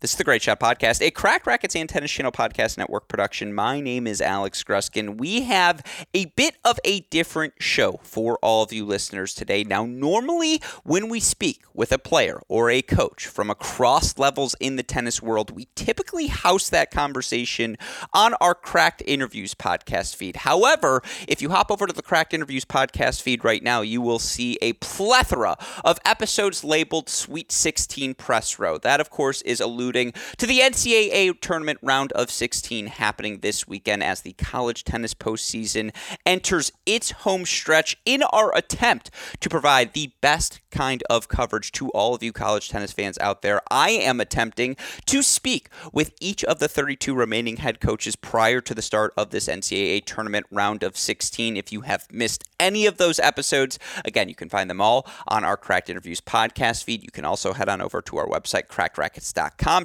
This is the Great Shot Podcast, a Cracked Racquets and Tennis Channel Podcast Network production. My name is Alex Gruskin. We have a bit of a different show for all of you listeners today. Now, normally when we speak with a player or a coach from across levels in the tennis world, we typically house that conversation on our Cracked Interviews podcast feed. However, if you hop over to the Cracked Interviews podcast feed right now, you will see a plethora of episodes labeled Sweet 16 Press Row. That, of course, is alluding to the NCAA tournament round of 16 happening this weekend as the college tennis postseason enters its home stretch in our attempt to provide the best kind of coverage to all of you college tennis fans out there. I am attempting to speak with each of the 32 remaining head coaches prior to the start of this NCAA tournament round of 16. If you have missed any of those episodes, again, you can find them all on our Cracked Interviews podcast feed. You can also head on over to our website,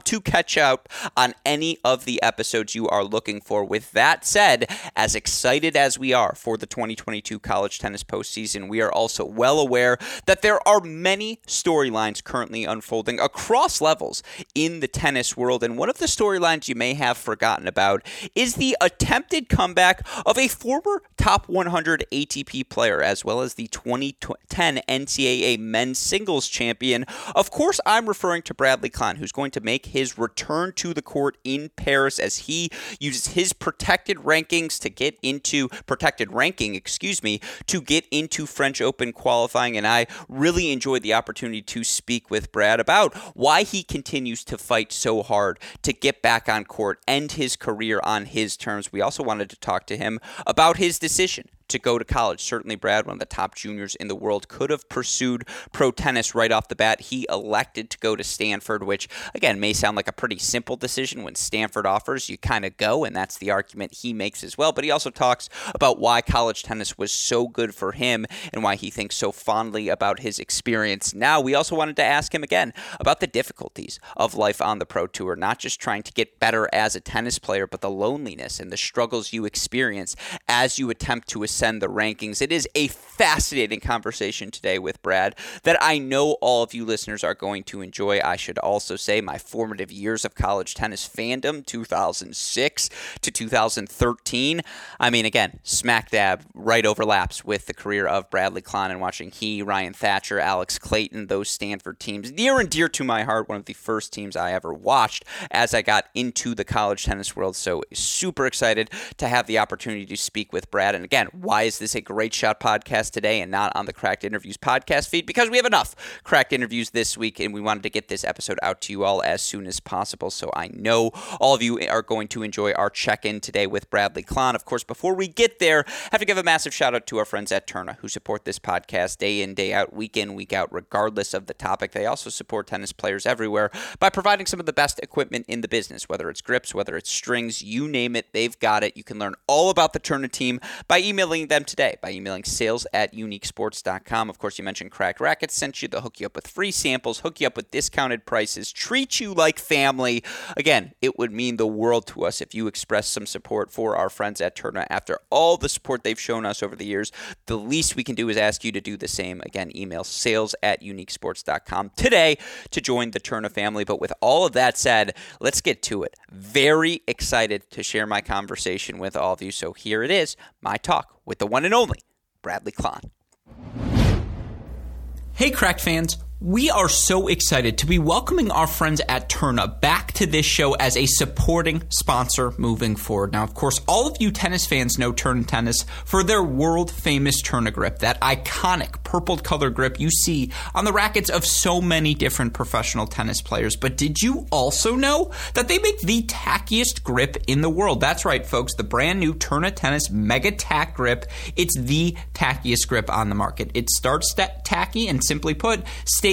to catch up on any of the episodes you are looking for. With that said, as excited as we are for the 2022 college tennis postseason, we are also well aware that there are many storylines currently unfolding across levels in the tennis world. And one of the storylines you may have forgotten about is the attempted comeback of a former top 100 ATP player, as well as the 2010 NCAA men's singles champion. Of course, I'm referring to Bradley Klahn, who's going to make make his return to the court in Paris as he uses his protected rankings to get into protected ranking, excuse me, to get into French Open qualifying. And I really enjoyed the opportunity to speak with Brad about why he continues to fight so hard to get back on court, end his career on his terms. We also wanted to talk to him about his decision to go to college. Certainly, Brad, one of the top juniors in the world, could have pursued pro tennis right off the bat. He elected to go to Stanford, which, again, may sound like a pretty simple decision. When Stanford offers, you kind of go, and that's the argument he makes as well. But he also talks about why college tennis was so good for him and why he thinks so fondly about his experience. Now, we also wanted to ask him again about the difficulties of life on the pro tour, not just trying to get better as a tennis player, but the loneliness and the struggles you experience as you attempt to ascend the rankings. It is a fascinating conversation today with Brad that I know all of you listeners are going to enjoy. I should also say my formative years of college tennis fandom, 2006 to 2013. I mean, again, smack dab right overlaps with the career of Bradley Klahn and watching he, Ryan Thatcher, Alex Clayton, those Stanford teams, near and dear to my heart, one of the first teams I ever watched as I got into the college tennis world. So super excited to have the opportunity to speak with Brad. And again, why is this a great shot podcast today and not on the Cracked Interviews podcast feed? Because we have enough Cracked Interviews this week, and we wanted to get this episode out to you all as soon as possible. So I know all of you are going to enjoy our check in today with Bradley Klahn. Of course, before we get there, I have to give a massive shout out to our friends at Tourna who support this podcast day in, day out, week in, week out, regardless of the topic. They also support tennis players everywhere by providing some of the best equipment in the business, whether it's grips, whether it's strings, you name it, they've got it. You can learn all about the Tourna team by emailing them today by emailing sales at uniquesports.com. Of course, you mentioned Cracked Racquets sent you. They'll hook you up with free samples, hook you up with discounted prices, treat you like family. Again, it would mean the world to us if you express some support for our friends at Tourna after all the support they've shown us over the years. The least we can do is ask you to do the same. Again, email sales at uniquesports.com today to join the Tourna family. But with all of that said, let's get to it. Very excited to share my conversation with all of you. So here it is, my talk with the one and only Bradley Klahn. Hey, Cracked fans. We are so excited to be welcoming our friends at Tourna back to this show as a supporting sponsor moving forward. Now, of course, all of you tennis fans know Tourna Tennis for their world famous Tourna grip, that iconic purple color grip you see on the rackets of so many different professional tennis players. But did you also know that they make the tackiest grip in the world? That's right, folks, the brand new Tourna Tennis Mega Tack grip. It's the tackiest grip on the market. It starts tacky and simply put, stays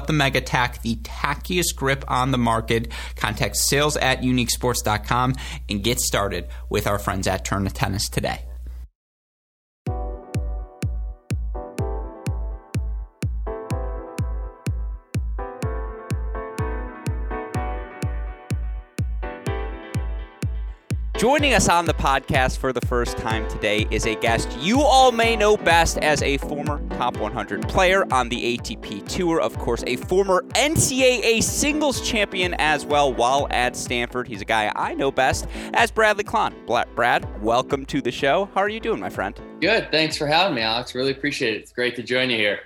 the Mega Tack, the tackiest grip on the market. Contact sales at uniquesports.com and get started with our friends at Tourna Tennis today. Joining us on the podcast for the first time today is a guest you all may know best as a former top 100 player on the ATP Tour. Of course, a former NCAA singles champion as well while at Stanford. He's a guy I know best as Bradley Klahn. Brad, welcome to the show. How are you doing, my friend? Good. Thanks for having me, Alex. Really appreciate it. It's great to join you here.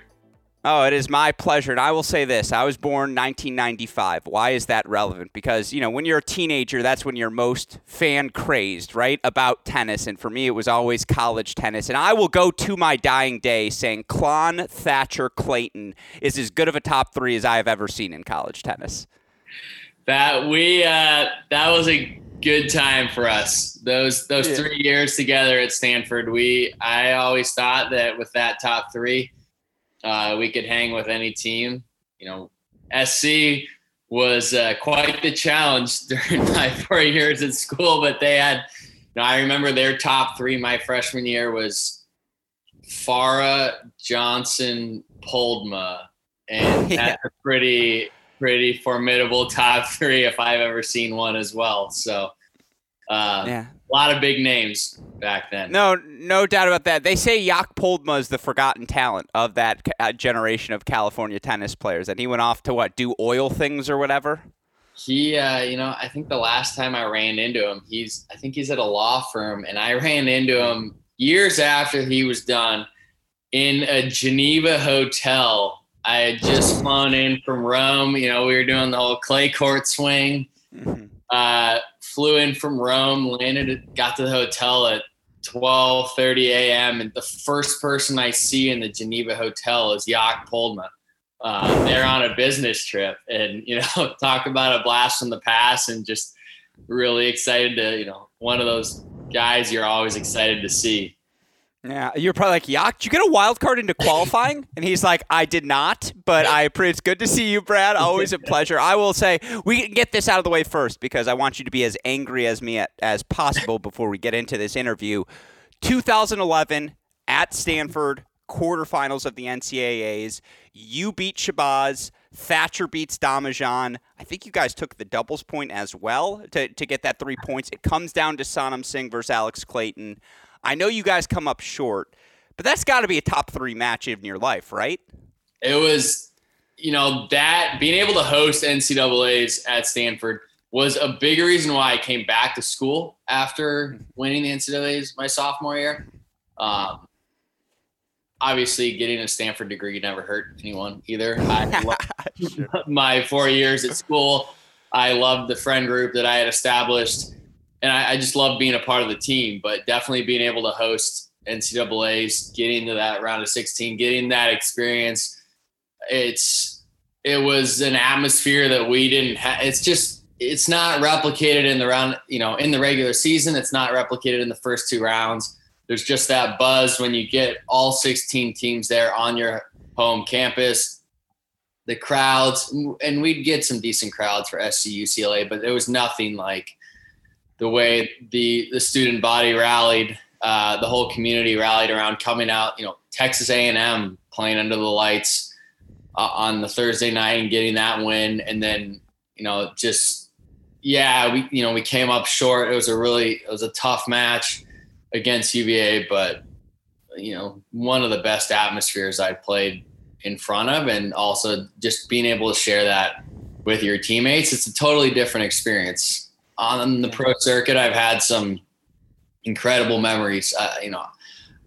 Oh, it is my pleasure. And I will say this I was born 1995. Why is that relevant? Because, you know, when you're a teenager, that's when you're most fan crazed, right? About tennis. And for me, it was always college tennis. And I will go to my dying day saying Klahn, Thatcher, Clayton is as good of a top three as I have ever seen in college tennis. That we, uh, that was a good time for us. Those, those yeah. three years together at Stanford, we, I always thought that with that top three, uh, we could hang with any team. You know, SC was uh, quite the challenge during my four years at school, but they had. You know, I remember their top three my freshman year was Farah, Johnson, Poldma, and yeah. that's a pretty pretty formidable top three if I've ever seen one as well. So, uh, yeah, a lot of big names back then. No, no doubt about that. They say Jaak Poldma is the forgotten talent of that uh, generation of California tennis players, and he went off to what do oil things or whatever. He, uh, you know, I think the last time I ran into him, he's, I think he's at a law firm, and I ran into him years after he was done in a Geneva hotel. I had just flown in from Rome. You know, we were doing the whole clay court swing. Mm-hmm. Uh, flew in from Rome, landed, got to the hotel at 12:30 a.m. and the first person I see in the Geneva hotel is Jaak Poldma. Uh, they're on a business trip, and you know, talk about a blast from the past, and just really excited to, you know, one of those guys you're always excited to see. Yeah, you're probably like, Yak, did you get a wild card into qualifying? and he's like, I did not, but I it's good to see you, Brad. Always a pleasure. I will say we can get this out of the way first because I want you to be as angry as me as possible before we get into this interview. 2011 at Stanford, quarterfinals of the NCAAs. You beat Shabazz. Thatcher beats Domijan. I think you guys took the doubles point as well to, to get that three points. It comes down to Sanam Singh versus Alex Clayton. I know you guys come up short, but that's got to be a top three match in your life, right? It was, you know, that being able to host NCAA's at Stanford was a big reason why I came back to school after winning the NCAA's my sophomore year. Um, obviously, getting a Stanford degree never hurt anyone either. my four years at school. I loved the friend group that I had established and I, I just love being a part of the team. But definitely being able to host NCAA's, getting to that round of 16, getting that experience, it's it was an atmosphere that we didn't have. It's just it's not replicated in the round, you know, in the regular season. It's not replicated in the first two rounds. There's just that buzz when you get all 16 teams there on your home campus. The crowds, and we'd get some decent crowds for SC UCLA, but there was nothing like the way the the student body rallied, uh, the whole community rallied around coming out. You know, Texas A&M playing under the lights uh, on the Thursday night and getting that win, and then you know just yeah, we you know we came up short. It was a really it was a tough match against UVA, but you know one of the best atmospheres I played in front of, and also just being able to share that with your teammates. It's a totally different experience. On the pro circuit, I've had some incredible memories. Uh, you know,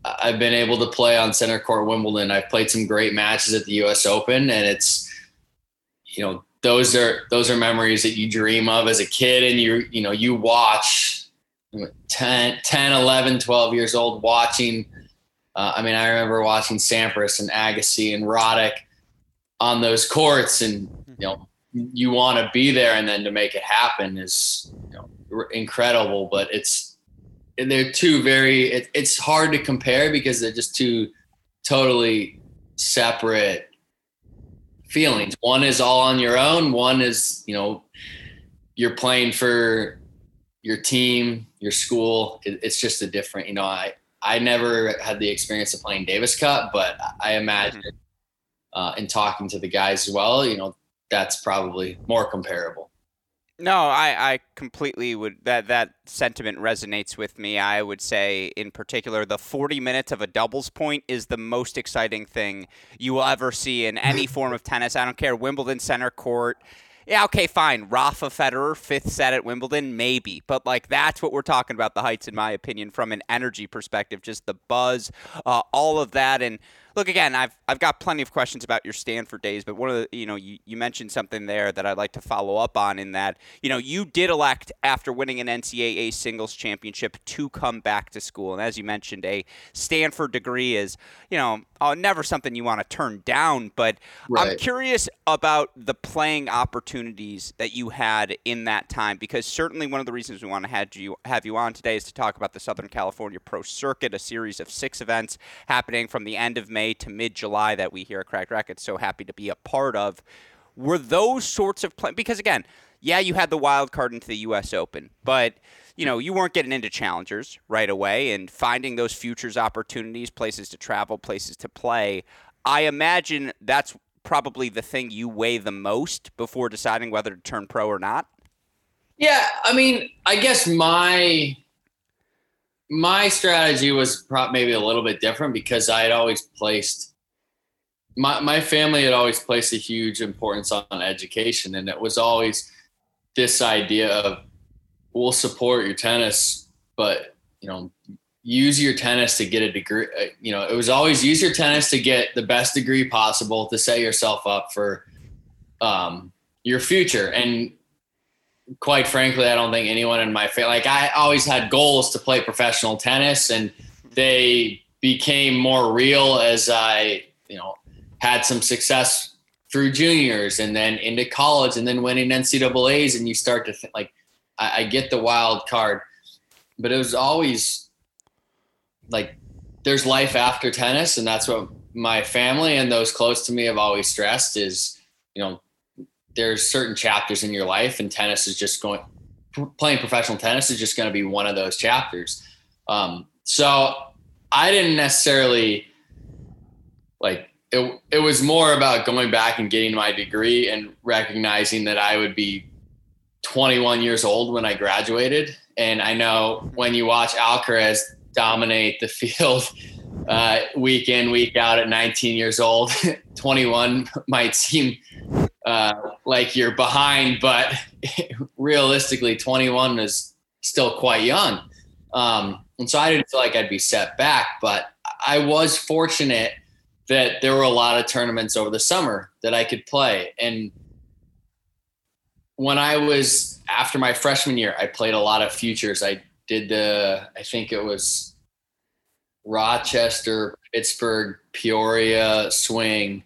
I've been able to play on center court Wimbledon. I've played some great matches at the U.S. Open, and it's you know those are those are memories that you dream of as a kid, and you you know you watch 10, 10 11, 12 years old watching. Uh, I mean, I remember watching Sampras and Agassi and Roddick on those courts, and you know you want to be there, and then to make it happen is you know, incredible. But it's they're two very it, it's hard to compare because they're just two totally separate feelings one is all on your own one is you know you're playing for your team your school it, it's just a different you know i i never had the experience of playing davis cup but i imagine mm-hmm. uh, in talking to the guys as well you know that's probably more comparable no, I, I completely would that that sentiment resonates with me. I would say in particular the 40 minutes of a doubles point is the most exciting thing you will ever see in any form of tennis. I don't care Wimbledon center court. Yeah, okay, fine. Rafa Federer, fifth set at Wimbledon, maybe. But, like, that's what we're talking about, the heights, in my opinion, from an energy perspective. Just the buzz, uh, all of that. And look again i've i've got plenty of questions about your stanford days but one of the you know you, you mentioned something there that i'd like to follow up on in that you know you did elect after winning an ncaa singles championship to come back to school and as you mentioned a stanford degree is you know uh, never something you want to turn down but right. i'm curious about the playing opportunities that you had in that time because certainly one of the reasons we want to have you have you on today is to talk about the southern california pro circuit a series of six events happening from the end of may May to mid July that we here at Cracked Racquets so happy to be a part of. Were those sorts of plans because again, yeah, you had the wild card into the U.S. Open, but you know you weren't getting into challengers right away and finding those futures opportunities, places to travel, places to play. I imagine that's probably the thing you weigh the most before deciding whether to turn pro or not. Yeah, I mean, I guess my my strategy was maybe a little bit different because I had always placed my my family had always placed a huge importance on education, and it was always this idea of we'll support your tennis, but you know use your tennis to get a degree. Uh, you know, it was always use your tennis to get the best degree possible to set yourself up for um, your future. And quite frankly, I don't think anyone in my family, like I always had goals to play professional tennis and they became more real as I, you know, had some success through juniors and then into college and then winning NCAAs. And you start to think like, I, I get the wild card, but it was always like, there's life after tennis. And that's what my family and those close to me have always stressed is, you know, there's certain chapters in your life and tennis is just going playing professional tennis is just going to be one of those chapters. Um, so i didn't necessarily like it, it was more about going back and getting my degree and recognizing that i would be 21 years old when i graduated. And i know when you watch alcaraz dominate the field uh, week in week out at 19 years old 21 might seem uh, like you're behind, but realistically, 21 is still quite young. Um, and so I didn't feel like I'd be set back, but I was fortunate that there were a lot of tournaments over the summer that I could play. And when I was after my freshman year, I played a lot of futures. I did the, I think it was Rochester, Pittsburgh, Peoria swing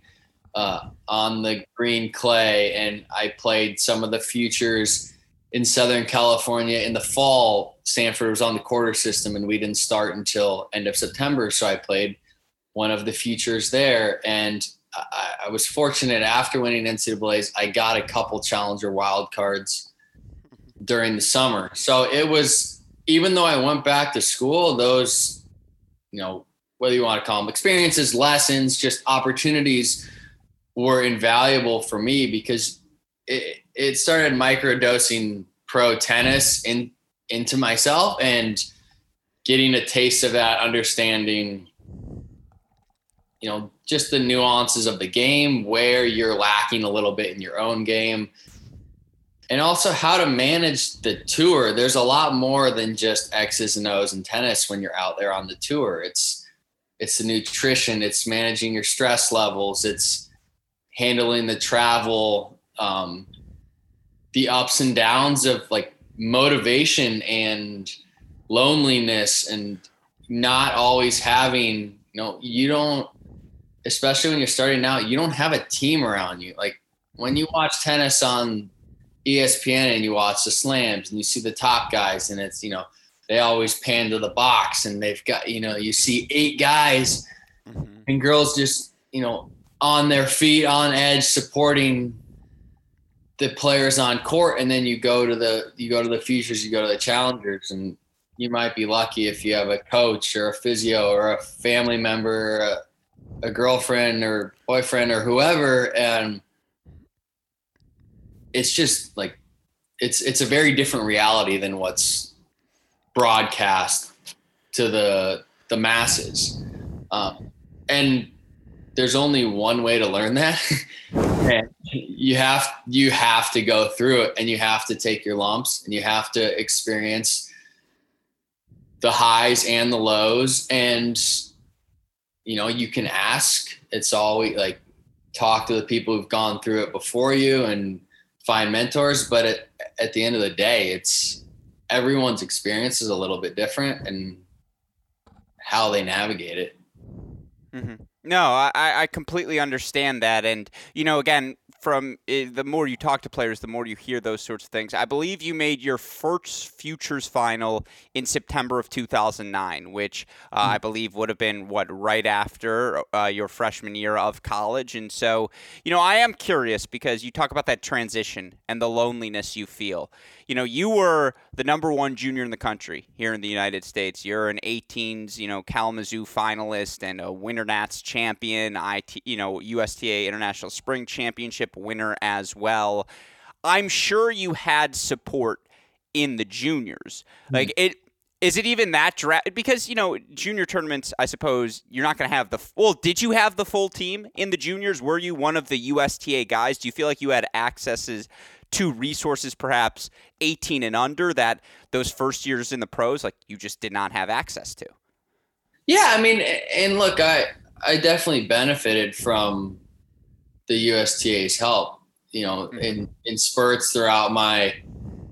uh, on the green clay, and I played some of the futures in Southern California in the fall. Stanford was on the quarter system, and we didn't start until end of September. So I played one of the futures there, and I, I was fortunate after winning NCAA's, I got a couple challenger wild cards during the summer. So it was even though I went back to school, those you know whether you want to call them experiences, lessons, just opportunities were invaluable for me because it, it started microdosing pro tennis in into myself and getting a taste of that understanding you know just the nuances of the game, where you're lacking a little bit in your own game, and also how to manage the tour. There's a lot more than just X's and O's in tennis when you're out there on the tour. It's it's the nutrition, it's managing your stress levels, it's handling the travel, um, the ups and downs of like motivation and loneliness and not always having you know you don't especially when you're starting out you don't have a team around you like when you watch tennis on espn and you watch the slams and you see the top guys and it's you know they always pan to the box and they've got you know you see eight guys mm-hmm. and girls just you know on their feet on edge supporting the players on court. And then you go to the you go to the futures you go to the challengers and you might be lucky if you have a coach or a physio or a family member a, a girlfriend or boyfriend or whoever. And it's just like it's it's a very different reality than what's broadcast to the the masses. Um, and there's only one way to learn that. You have you have to go through it and you have to take your lumps and you have to experience the highs and the lows. And you know you can ask. It's always like talk to the people who've gone through it before you and find mentors. But at, at the end of the day it's everyone's experience is a little bit different and how they navigate it. Mm-hmm. No, I, I completely understand that. And, you know, again, from eh, the more you talk to players, the more you hear those sorts of things. I believe you made your first futures final in September of 2009, which uh, mm-hmm. I believe would have been what right after uh, your freshman year of college. And so, you know, I am curious because you talk about that transition and the loneliness you feel you know, you were the number one junior in the country here in the United States. You're an 18s, you know, Kalamazoo finalist and a Winter Nats champion, IT, you know, USTA International Spring Championship winner as well. I'm sure you had support in the juniors. Mm-hmm. Like it is it even that draft? Because you know, junior tournaments. I suppose you're not going to have the. Well, did you have the full team in the juniors? Were you one of the USTA guys? Do you feel like you had accesses to resources perhaps 18 and under that those first years in the pros like you just did not have access to. Yeah i mean and look i i definitely benefited from the usta's help you know mm-hmm. in in spurts throughout my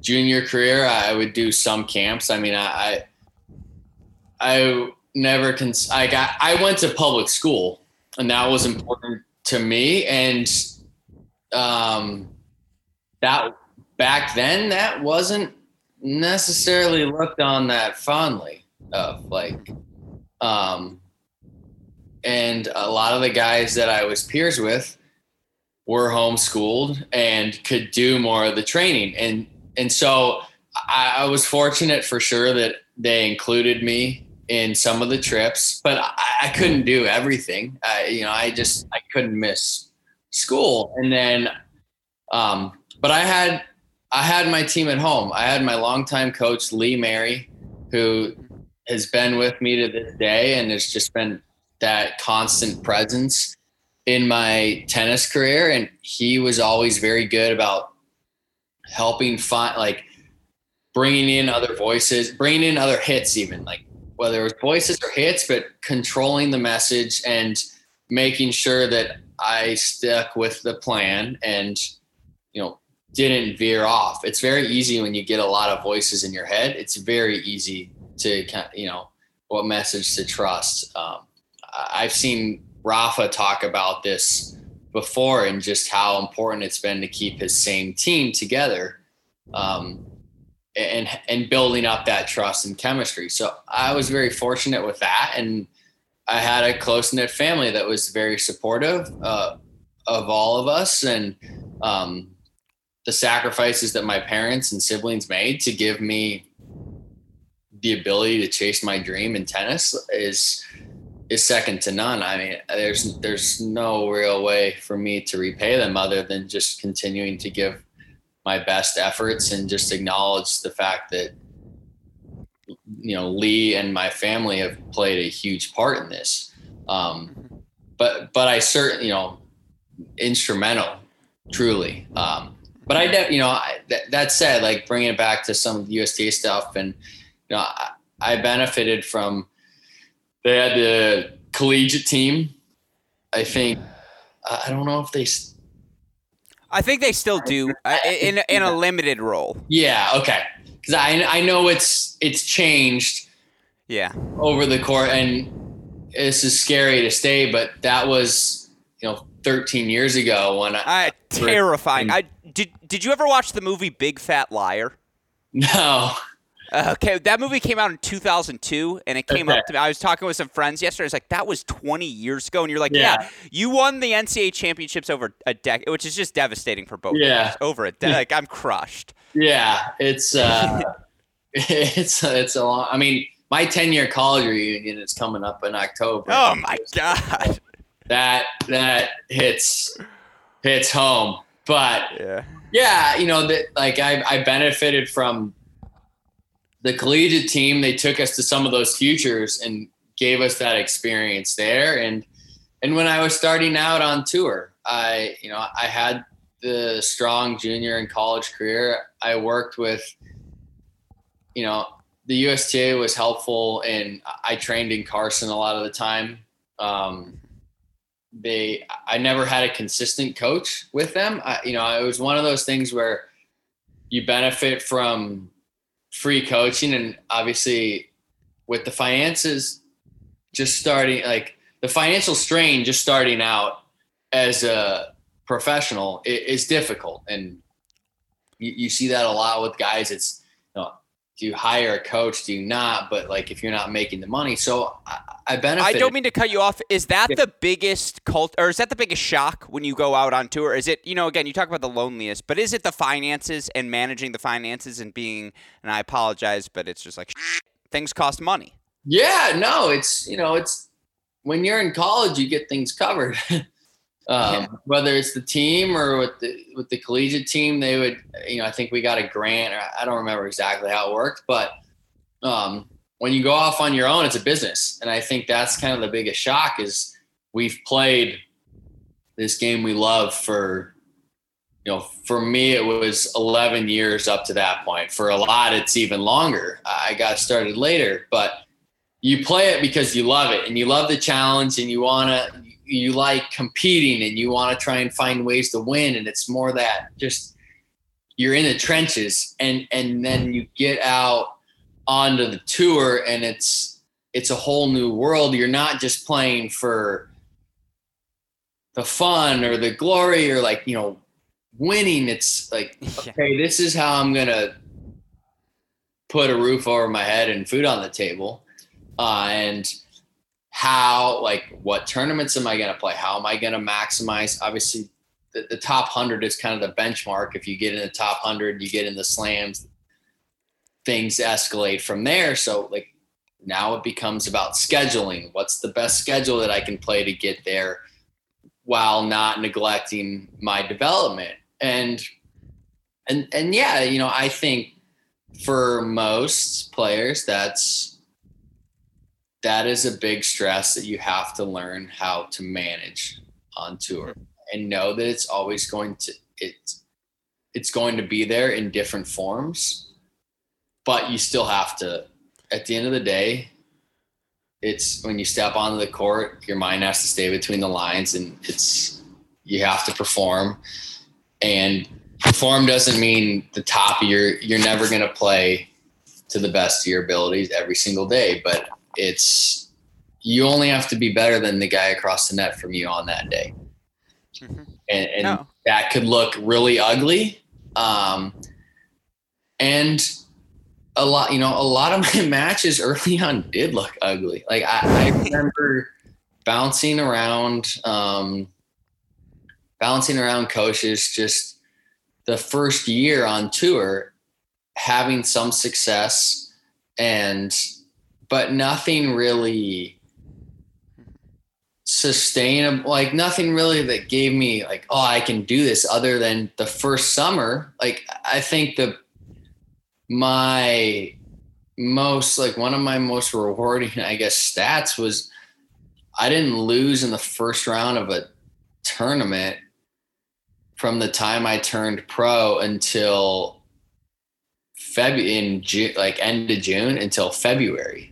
junior career i would do some camps. I mean i i, I never cons- i got i went to public school and that was important to me. And um that back then that wasn't necessarily looked on that fondly of like um and a lot of the guys that I was peers with were homeschooled and could do more of the training. And and so I, I was fortunate for sure that they included me in some of the trips but I, I couldn't do everything. I, you know I just I couldn't miss school. And then um but I had I had my team at home. I had my longtime coach Lee Mary, who has been with me to this day and has just been that constant presence in my tennis career. And he was always very good about helping find like bringing in other voices, bringing in other hits, even like whether it was voices or hits, but controlling the message and making sure that I stuck with the plan and you know didn't veer off. It's very easy when you get a lot of voices in your head. It's very easy to you know what message to trust. Um, I've seen Rafa talk about this before and just how important it's been to keep his same team together um, and and building up that trust and chemistry. So I was very fortunate with that, and I had a close knit family that was very supportive uh, of all of us and. Um, the sacrifices that my parents and siblings made to give me the ability to chase my dream in tennis is is second to none. I mean, there's there's no real way for me to repay them other than just continuing to give my best efforts and just acknowledge the fact that you know Lee and my family have played a huge part in this. Um, but but I certainly you know instrumental, truly. Um, but I, de- you know, I, that, that said, like bringing it back to some of the USTA stuff, and you know, I, I benefited from. They had the collegiate team. I think I don't know if they. I think they still do uh, in in a limited role. Yeah. Okay. Because I I know it's it's changed. Yeah. Over the court, and this is scary to say, but that was you know 13 years ago when I. Uh, terrifying. I did. Did you ever watch the movie Big Fat Liar? No. Okay, that movie came out in 2002, and it came okay. up to me. I was talking with some friends yesterday. I was like, "That was 20 years ago," and you're like, "Yeah, yeah you won the NCAA championships over a decade, which is just devastating for both. Yeah, games. over a decade. like I'm crushed. Yeah, it's uh, it's it's a long. I mean, my 10 year college reunion is coming up in October. Oh my god, that that hits hits home. But yeah, yeah, you know that like I I benefited from the collegiate team, they took us to some of those futures and gave us that experience there. And and when I was starting out on tour, I you know I had the strong junior and college career. I worked with, you know, the USTA was helpful, and I trained in Carson a lot of the time. Um, they, I never had a consistent coach with them. I, you know, it was one of those things where you benefit from free coaching and obviously with the finances just starting like the financial strain just starting out as a professional is difficult and you, you, see that a lot with guys it's do you hire a coach? Do you not? But like if you're not making the money. So i, I benefit i don't mean to cut you off. Is that the biggest cult or is that the biggest shock when you go out on tour? Is it you know again you talk about the loneliest but is it the finances and managing the finances and being and i apologize but it's just like things cost money. Yeah no it's you know it's when you're in college you get things covered um, yeah. whether it's the team or with the with the collegiate team, they would, you know, I think we got a grant. Or I don't remember exactly how it worked, but um, when you go off on your own, it's a business, and I think that's kind of the biggest shock is we've played this game we love for, you know, for me it was 11 years up to that point. For a lot, it's even longer. I got started later, but you play it because you love it and you love the challenge and you want to you like competing and you want to try and find ways to win and it's more that just you're in the trenches and and then you get out onto the tour and it's it's a whole new world. You're not just playing for the fun or the glory or like you know winning. It's like okay this is how i'm gonna put a roof over my head and food on the table. Uh, and how like what tournaments am I going to play? How am I going to maximize? Obviously, the, the, top hundred is kind of the benchmark. If you get in the top hundred, you get in the slams. Things escalate from there. So like now it becomes about scheduling. What's the best schedule that I can play to get there while not neglecting my development? And and and yeah, you know, I think for most players that's that is a big stress that you have to learn how to manage on tour mm-hmm. and know that it's always going to it's it's going to be there in different forms but you still have to at the end of the day it's when you step onto the court your mind has to stay between the lines and it's you have to perform. And perform doesn't mean the top of your you're never going to play to the best of your abilities every single day but it's you only have to be better than the guy across the net from you on that day. Mm-hmm. And, and no. that could look really ugly. Um, and a lot, you know, a lot of my matches early on did look ugly. Like I, I remember bouncing around, um, bouncing around coaches just the first year on tour, having some success and but nothing really sustainable like nothing really that gave me like oh i can do this other than the first summer like i think the my most like one of my most rewarding i guess stats was I didn't lose in the first round of a tournament from the time I turned pro until February in June, like end of June until February.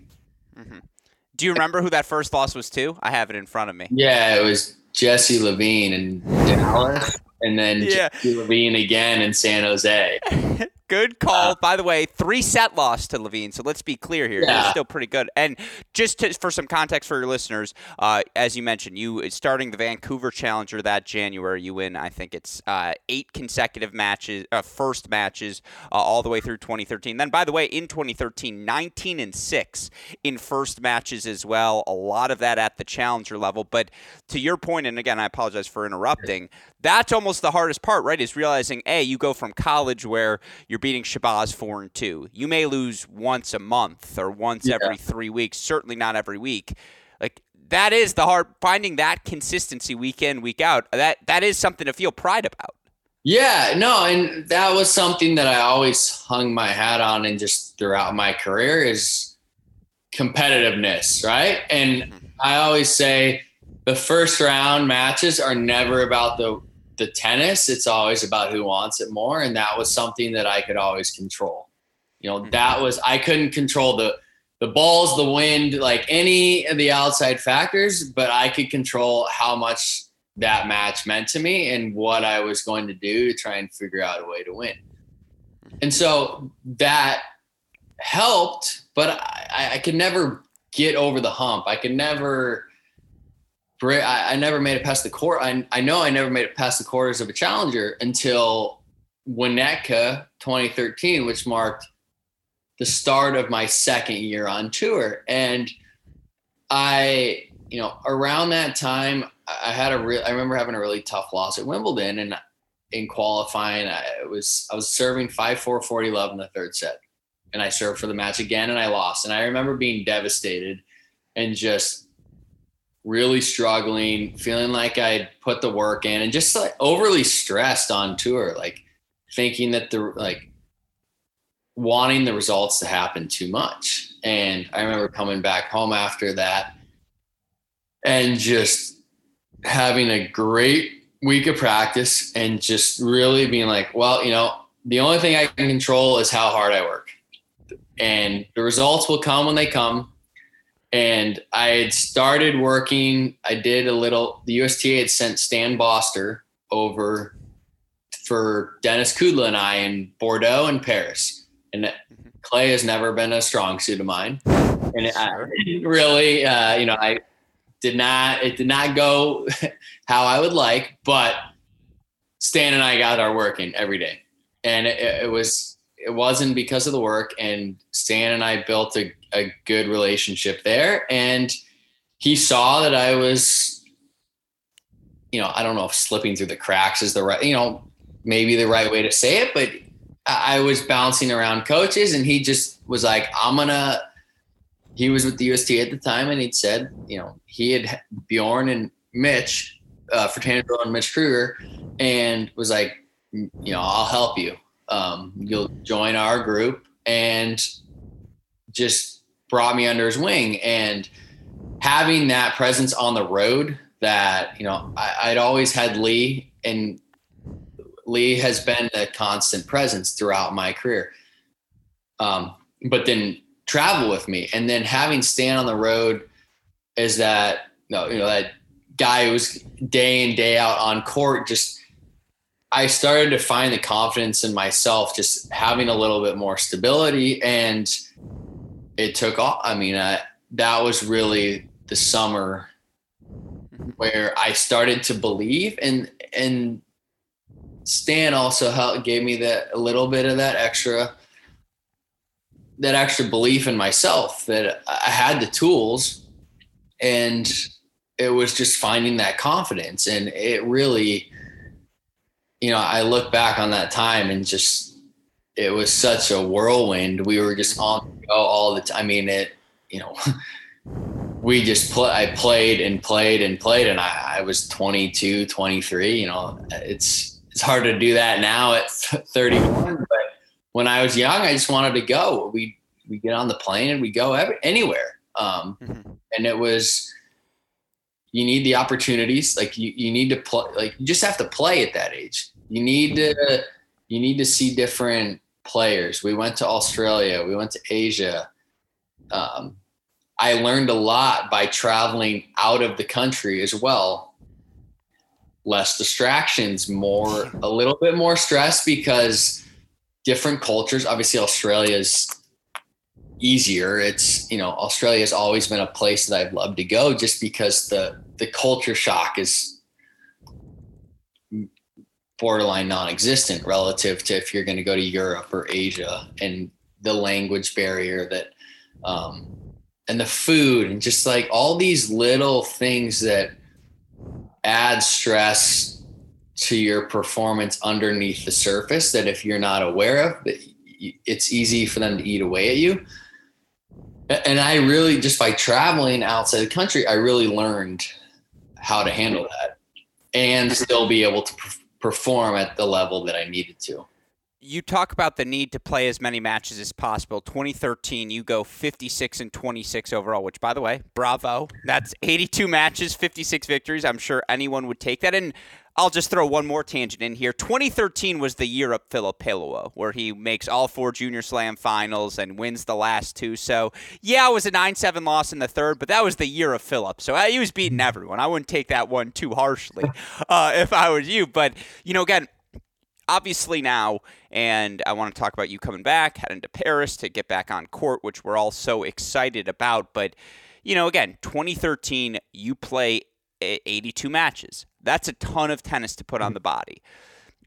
Do you remember who that first loss was to? I have it in front of me. Yeah, it was Jesse Levine in Dallas, and then yeah. Levine again in San Jose. Good call. Uh, By the way, three set loss to Levine. So let's be clear here. Yeah. You're still pretty good. And just to, for some context for your listeners, uh, as you mentioned, you starting the Vancouver Challenger that January, you win. I think it's uh, eight consecutive matches, uh, first matches, uh, all the way through 2013. Then, by the way, in 2013, 19 and six in first matches as well. A lot of that at the Challenger level. But to your point, and again, I apologize for interrupting. That's almost the hardest part, right? Is realizing, a you go from college where you're beating Shabazz four and two. You may lose once a month or once yeah. every three weeks. Certainly not every week. Like that is the hard finding that consistency week in week out. That that is something to feel pride about. Yeah, no, and that was something that I always hung my hat on, and just throughout my career is competitiveness, right? And mm-hmm. I always say the first round matches are never about the the tennis, it's always about who wants it more. And that was something that I could always control. You know, mm-hmm. that was, I couldn't control the, the balls, the wind, like any of the outside factors, but I could control how much that match meant to me and what I was going to do to try and figure out a way to win. Mm-hmm. And so that helped, but I, I could never get over the hump. I could never I, I never made it past the court. I, I know I never made it past the quarters of a challenger until Winnetka 2013, which marked the start of my second year on tour. And I, you know, around that time, I had a real, I remember having a really tough loss at Wimbledon and in qualifying, I was, I was serving 5 4 40 love in the third set. And I served for the match again and I lost. And I remember being devastated and just really struggling, feeling like I'd put the work in and just like overly stressed on tour, like thinking that the like wanting the results to happen too much. And I remember coming back home after that and just having a great week of practice and just really being like, well, you know, the only thing I can control is how hard I work. And the results will come when they come and I had started working. I did a little. The USTA had sent Stan Boster over for Denis Kudla and I in Bordeaux and Paris, and clay has never been a strong suit of mine. And it, I, really, uh, you know, I did not. It did not go how I would like, but Stan and I got our working every day, and it, it was. It wasn't because of the work, and Stan and I built a a good relationship there. And he saw that I was, you know, I don't know if slipping through the cracks is the right, you know, maybe the right way to say it, but I was bouncing around coaches and he just was like, I'm gonna, he was with the USTA at the time and he'd said, you know, he had Bjorn and Mitch, uh, Fratangelo and Mitch Krueger, and was like, you know, I'll help you. Um, you'll join our group and just brought me under his wing. And having that presence on the road that you know I, would always had lee and lee has been a constant presence throughout my career. Um, but then travel with me and then having stan on the road is that you know, you know that guy who's day in day out on court just I started to find the confidence in myself, just having a little bit more stability. And it took off. I mean, I, that was really the summer where I started to believe, and and Stan also helped gave me that a little bit of that extra that extra belief in myself that I had the tools, and it was just finding that confidence, and it really, you know, I look back on that time and just it was such a whirlwind. We were just on go all the time. I mean, it, you know, we just play, I played and played and played and I, I was 22, 23, you know, it's, it's hard to do that now at 31, but when I was young, I just wanted to go. We, we get on the plane and we go every, anywhere. Um, mm-hmm. and it was, you need the opportunities. Like you, you need to play. Like you just have to play at that age. You need to you need to see different players. We went to Australia. We went to Asia. Um, I learned a lot by traveling out of the country as well. Less distractions, more a little bit more stress because different cultures. Obviously, Australia is easier. It's you know Australia has always been a place that I've loved to go just because the the culture shock is borderline non-existent relative to if you're going to go to Europe or Asia and the language barrier that um, and the food and just like all these little things that add stress to your performance underneath the surface that if you're not aware of it's easy for them to eat away at you. And I really just by traveling outside the country, I really learned how to handle that and still be able to perform at the level that I needed to. You talk about the need to play as many matches as possible. 2013, you go 56 and 26 overall, which, by the way, bravo. That's 82 matches, 56 victories. I'm sure anyone would take that. And I'll just throw one more tangent in here. 2013 was the year of Filip Peliwo, where he makes all four Junior Slam finals and wins the last two. So, yeah, it was a 9 7 loss in the third, but that was the year of Philip. So uh, he was beating everyone. I wouldn't take that one too harshly uh, if I was you. But, you know, again, obviously now, and I want to talk about you coming back, heading to Paris to get back on court, which we're all so excited about. But, you know, again, 2013, you play 82 matches. That's a ton of tennis to put on mm-hmm. the body.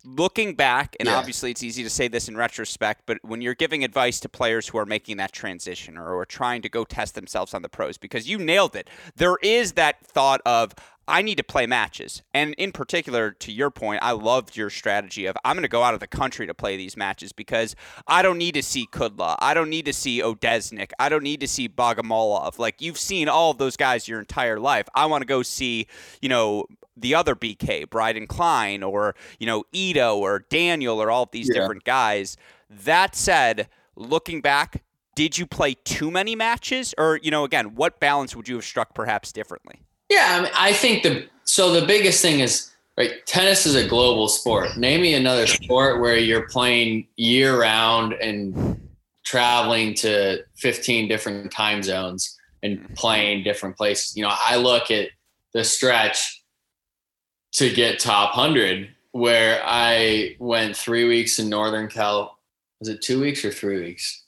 Looking back, and yeah. obviously it's easy to say this in retrospect, but when you're giving advice to players who are making that transition or are trying to go test themselves on the pros, because you nailed it, there is that thought of, I need to play matches. And in particular, to your point, I loved your strategy of I'm going to go out of the country to play these matches because I don't need to see Kudla. I don't need to see Odesnik. I don't need to see Bogomolov. Like you've seen all of those guys your entire life. I want to go see, you know, the other BK, Brydan Klein, or, you know, Ito or Daniel or all of these yeah. different guys. That said, looking back, did you play too many matches? Or, you know, again, what balance would you have struck perhaps differently? Yeah, I, mean, I think the so the biggest thing is right. Tennis is a global sport. Name me another sport where you're playing year round and traveling to 15 different time zones and mm-hmm. playing different places. You know, I look at the stretch to get top 100 where I went three weeks in Northern Cal. Was it two weeks or three weeks?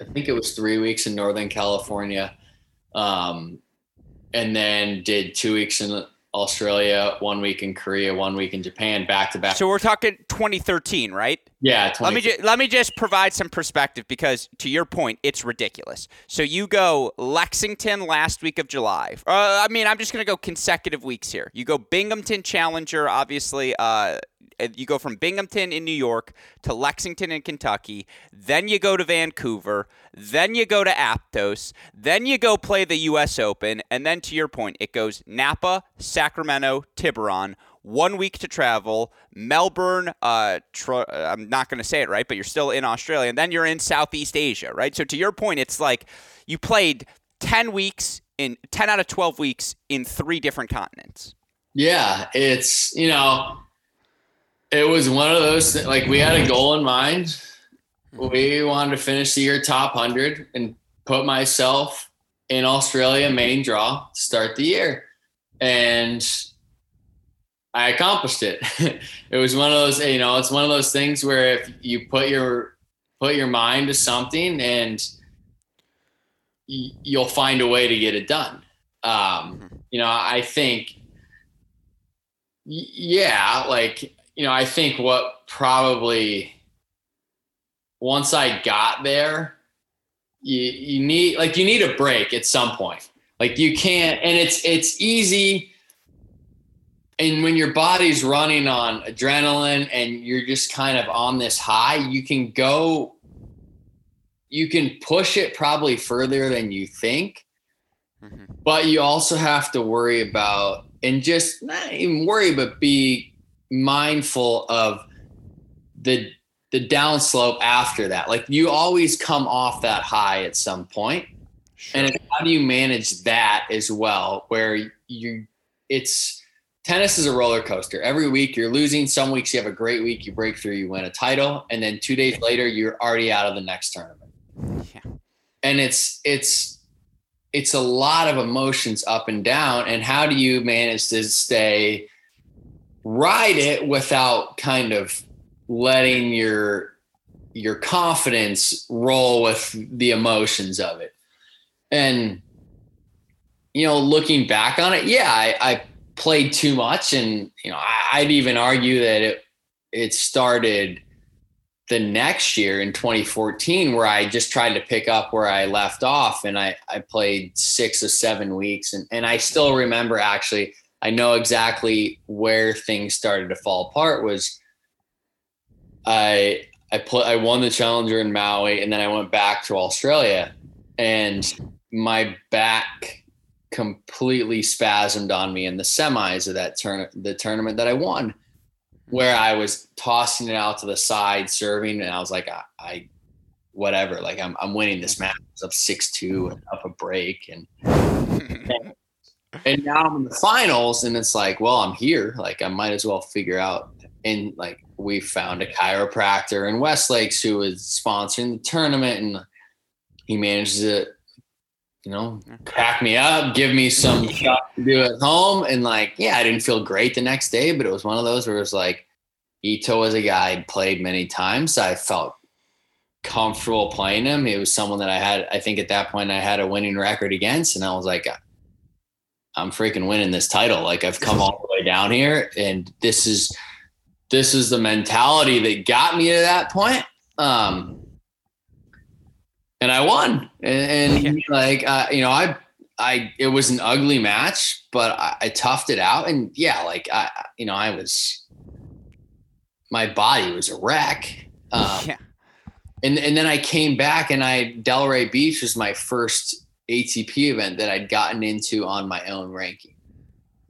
I think it was three weeks in Northern California. Um, and then did two weeks in Australia, one week in Korea, one week in Japan, back to back. So we're talking 2013, right? Yeah. Let me ju- let me just provide some perspective because to your point, it's ridiculous. So you go Lexington last week of July. Uh, I mean, I'm just going to go consecutive weeks here. You go Binghamton Challenger, obviously. Uh, you go from Binghamton in New York to Lexington in Kentucky, then you go to Vancouver, then you go to Aptos, then you go play the US Open, and then to your point, it goes Napa, Sacramento, Tiburon, one week to travel, Melbourne, uh, tr- I'm not going to say it right, but you're still in Australia, and then you're in Southeast Asia, right? So to your point, it's like you played 10 weeks in 10 out of 12 weeks in three different continents. Yeah, it's, you know, it was one of those th- like we had a goal in mind. We wanted to finish the year top hundred and put myself in Australia main draw start the year, and I accomplished it. it was one of those, you know, it's one of those things where if you put your put your mind to something and you'll find a way to get it done. Um, mm-hmm. you know, I think, yeah, like you know, I think what probably once I got there, you you need like you need a break at some point. Like you can't, and it's it's easy. And when your body's running on adrenaline and you're just kind of on this high, you can go, you can push it probably further than you think. Mm-hmm. But you also have to worry about, and just not even worry, but be mindful of the the downslope after that. Like you always come off that high at some point. Sure. And how do you manage that as well where you it's tennis is a roller coaster. Every week you're losing. Some weeks you have a great week, you break through, you win a title, and then two days later you're already out of the next tournament. Yeah. And it's it's it's a lot of emotions up and down. And how do you manage to stay ride it without kind of letting your your confidence roll with the emotions of it? And you know, looking back on it, yeah, I, I played too much, and you know, I, I'd even argue that it it started the next year in 2014 where I just tried to pick up where I left off and I, I played six or seven weeks and, and I still remember actually I know exactly where things started to fall apart was I I put I won the challenger in Maui and then I went back to Australia and my back completely spasmed on me in the semis of that turn the tournament that I won, where I was tossing it out to the side, serving, and I was like, I, I whatever, like I'm I'm winning this match. I up six two and up a break, and, and and now I'm in the finals, and it's like, well, I'm here, like I might as well figure out. And like we found a chiropractor in Westlakes who was sponsoring the tournament, and he manages it you know, pack me up, give me some stuff to do at home. And like, yeah, I didn't feel great the next day, but it was one of those where it was like, Ito was a guy I'd played many times. I felt comfortable playing him. He was someone that I had, I think at that point I had a winning record against. And I was like, I'm freaking winning this title. Like I've come all the way down here and this is, this is the mentality that got me to that point. Um, and I won. And, and like, uh, you know, I, I, it was an ugly match, but I, I toughed it out. And yeah, like I, you know, I was, my body was a wreck. Um, yeah. And, and then I came back and I, Delray Beach was my first ATP event that I'd gotten into on my own ranking.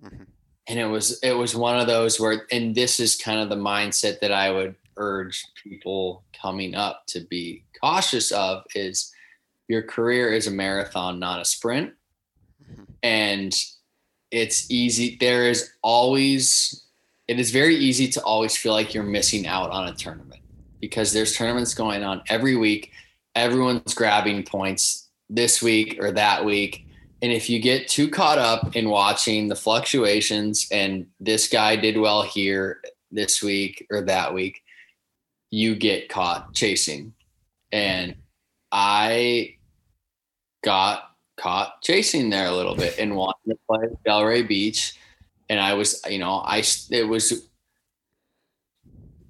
Mm-hmm. And it was, it was one of those where, and this is kind of the mindset that I would urge people coming up to be cautious of is your career is a marathon, not a sprint. Mm-hmm. And it's easy. There is always, it is very easy to always feel like you're missing out on a tournament because there's tournaments going on every week. Everyone's grabbing points this week or that week. And if you get too caught up in watching the fluctuations and this guy did well here this week or that week, you get caught chasing. And I got caught chasing there a little bit and wanted to play Delray Beach. And I was, you know, I, it was, it,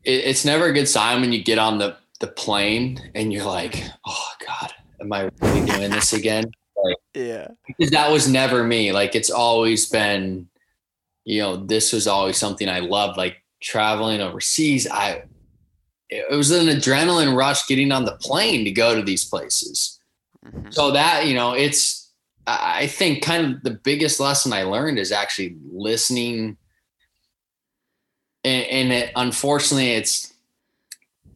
it's never a good sign when you get on the, the plane and you're like, oh God, am I really doing this again? Like, yeah. Because that was never me. Like it's always been, you know, this was always something I loved, like traveling overseas. I, it was an adrenaline rush getting on the plane to go to these places. Mm-hmm. So that, you know, it's, I think kind of the biggest lesson I learned is actually listening. And, and it, unfortunately, it's,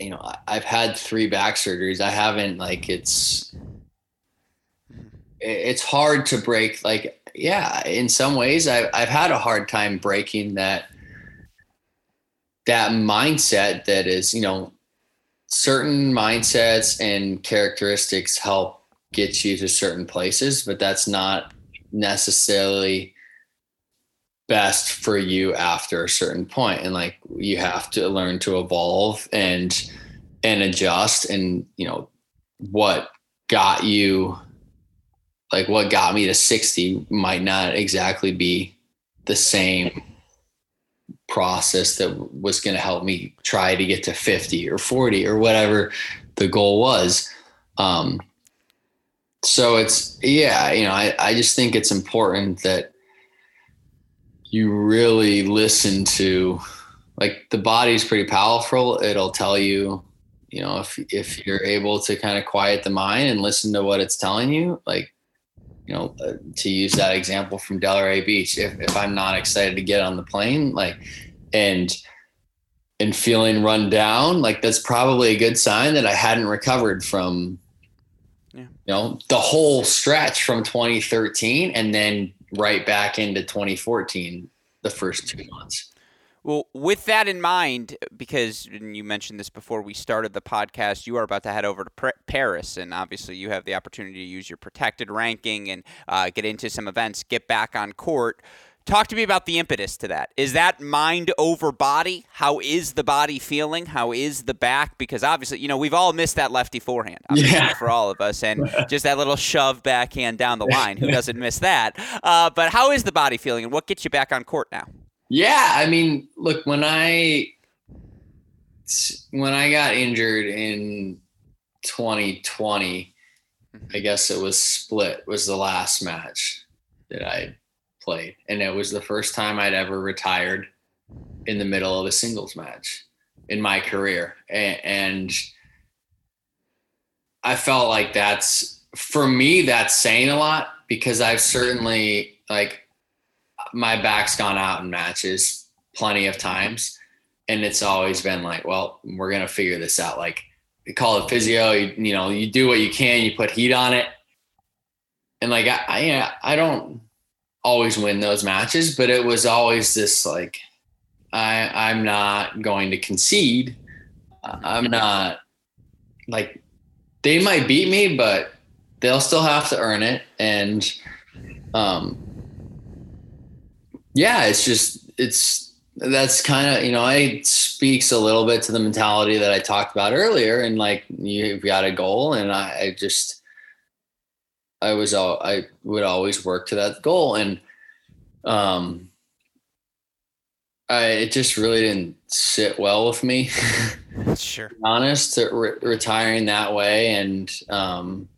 you know, I've had three back surgeries. I haven't like it's, it's hard to break. Like, yeah, in some ways, I've, I've had a hard time breaking that that mindset that is, you know, certain mindsets and characteristics help get you to certain places, but that's not necessarily best for you after a certain point. And like you have to learn to evolve and and adjust and you know what got you like what got me to 60 might not exactly be the same process that was going to help me try to get to 50 or 40 or whatever the goal was. Um, so it's, yeah, you know, I, I just think it's important that you really listen to like the body's pretty powerful. It'll tell you, you know, if, if you're able to kind of quiet the mind and listen to what it's telling you, like you know, uh, to use that example from Delray Beach, if, if I'm not excited to get on the plane, like, and, and feeling run down, like that's probably a good sign that I hadn't recovered from, yeah. you know, the whole stretch from 2013 and then right back into 2014 the first two months. Well, with that in mind, because you mentioned this before we started the podcast, you are about to head over to Paris, and obviously you have the opportunity to use your protected ranking and uh, get into some events, get back on court. Talk to me about the impetus to that. Is that mind over body? How is the body feeling? How is the back? Because obviously, you know, we've all missed that lefty forehand yeah. for all of us, and just that little shove backhand down the line. Who doesn't miss that? Uh, but how is the body feeling, and what gets you back on court now? Yeah, I mean, look when I when I got injured in 2020, I mm-hmm. guess it was split was the last match that I played, and it was the first time I'd ever retired in the middle of a singles match in my career, and, and I felt like that's for me that's saying a lot because I've certainly like my back's gone out in matches plenty of times. And it's always been like well we're gonna figure this out. Like you call it physio you, you know you do what you can you put heat on it. And like I, I i don't always win those matches but it was always this like i i'm not going to concede. I'm not like they might beat me but they'll still have to earn it. And um yeah, it's just it's that's kind of you know it speaks a little bit to the mentality that I talked about earlier, and like you've got a goal, and I, I just I was all I would always work to that goal, and um, I it just really didn't sit well with me. sure, honest, re- retiring that way, and um,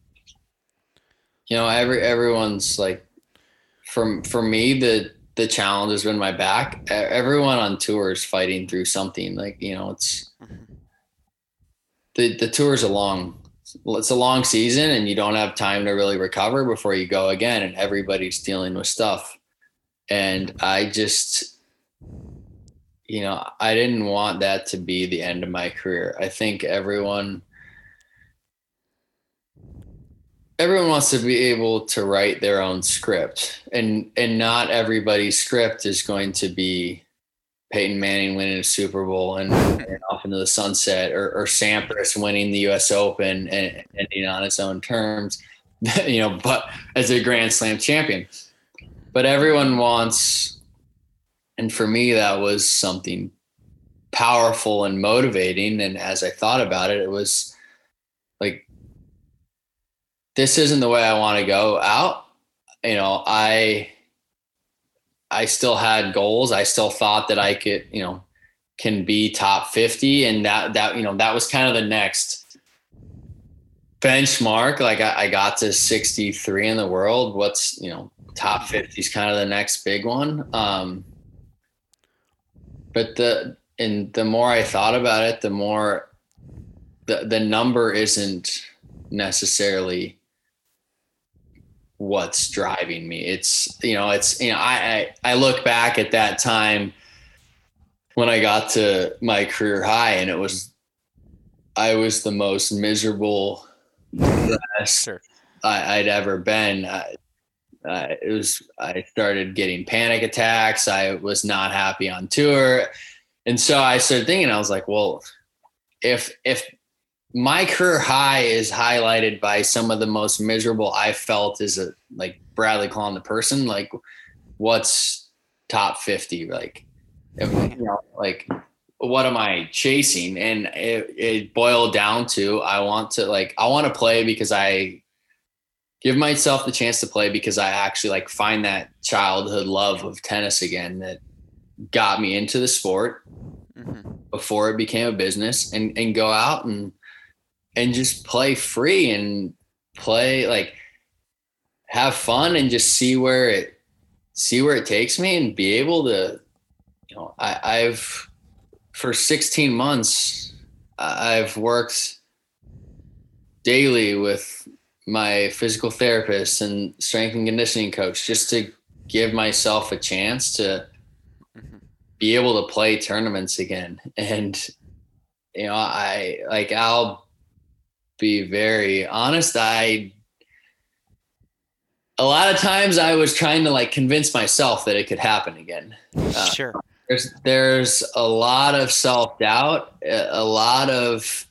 you know, every everyone's like, from for me the the challenge has been my back. Everyone on tour is fighting through something. Like you know, it's the the is a long it's a long season, and you don't have time to really recover before you go again. And everybody's dealing with stuff. And I just, you know, I didn't want that to be the end of my career. I think everyone everyone wants to be able to write their own script and and not everybody's script is going to be Peyton Manning winning a Super Bowl and, and off into the sunset or, or Sampras winning the US Open and ending on its own terms, you know, but as a grand slam champion. But everyone wants, and for me, that was something powerful and motivating. And as I thought about it, it was this isn't the way I want to go out. You know, I I still had goals. I still thought that I could, you know, can be top 50 and that that you know, that was kind of the next benchmark. Like I, I got to 63 in the world. What's, you know, top 50 is kind of the next big one. Um but the and the more I thought about it, the more the the number isn't necessarily what's driving me. It's you know, it's you know, I I, I look back at that time when I got to my career high, and it was I was the most miserable sure. I, would ever been. I, I, it was I started getting panic attacks. I was not happy on tour, and so I started thinking. I was like, well, if if my career high is highlighted by some of the most miserable I felt as a like Bradley Klahn the person. Like, what's top fifty? Like, you know, like what am I chasing? And it, it boiled down to I want to like I want to play because I give myself the chance to play because I actually like find that childhood love of tennis again that got me into the sport mm-hmm. before it became a business and and go out and and just play free and play like have fun and just see where it see where it takes me and be able to you know I, i've for 16 months i've worked daily with my physical therapist and strength and conditioning coach just to give myself a chance to mm-hmm. be able to play tournaments again and you know i like i'll be very honest. I a lot of times I was trying to like convince myself that it could happen again. Uh, sure. There's there's a lot of self doubt, a lot of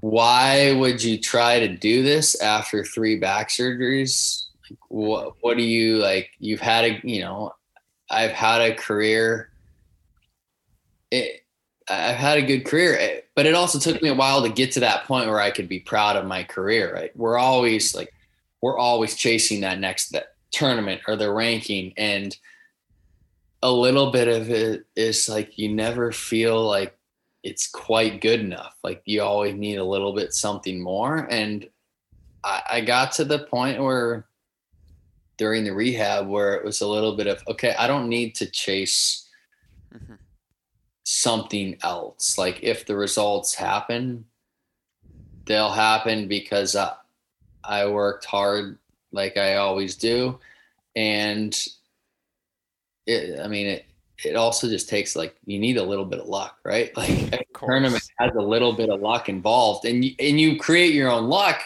why would you try to do this after three back surgeries? Like, what what do you like? You've had a you know, I've had a career. It, I've had a good career, eh, but it also took me a while to get to that point where I could be proud of my career. Right? We're always like, we're always chasing that next that tournament or the ranking, and a little bit of it is like you never feel like it's quite good enough. Like you always need a little bit something more, and I, I got to the point where during the rehab where it was a little bit of okay, I don't need to chase. Something else. Like if the results happen, they'll happen because I, I worked hard like I always do. And it, I mean, it, it also just takes like, you need a little bit of luck, right? Like tournament has a little bit of luck involved and you, and you create your own luck,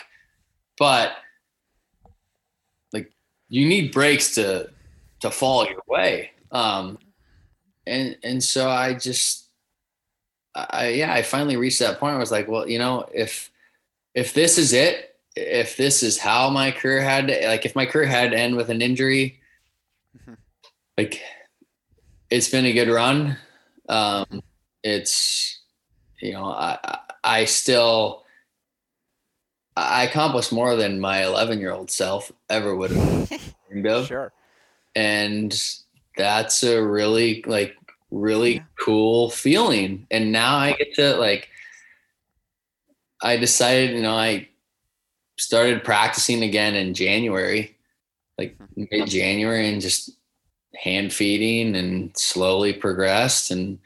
but like you need breaks to, to fall your way. Um, and and so I just I yeah, I finally reached that point I was like, well, you know, if if this is it, if this is how my career had to, like if my career had to end with an injury, mm-hmm. like it's been a good run. Um it's you know, I I still I accomplished more than my 11 year old self ever would have dreamed of. Sure. And that's a really like really yeah. cool feeling. And now I get to like, I decided, you know, I started practicing again in January, like mm-hmm. mid January, and just hand feeding and slowly progressed. And,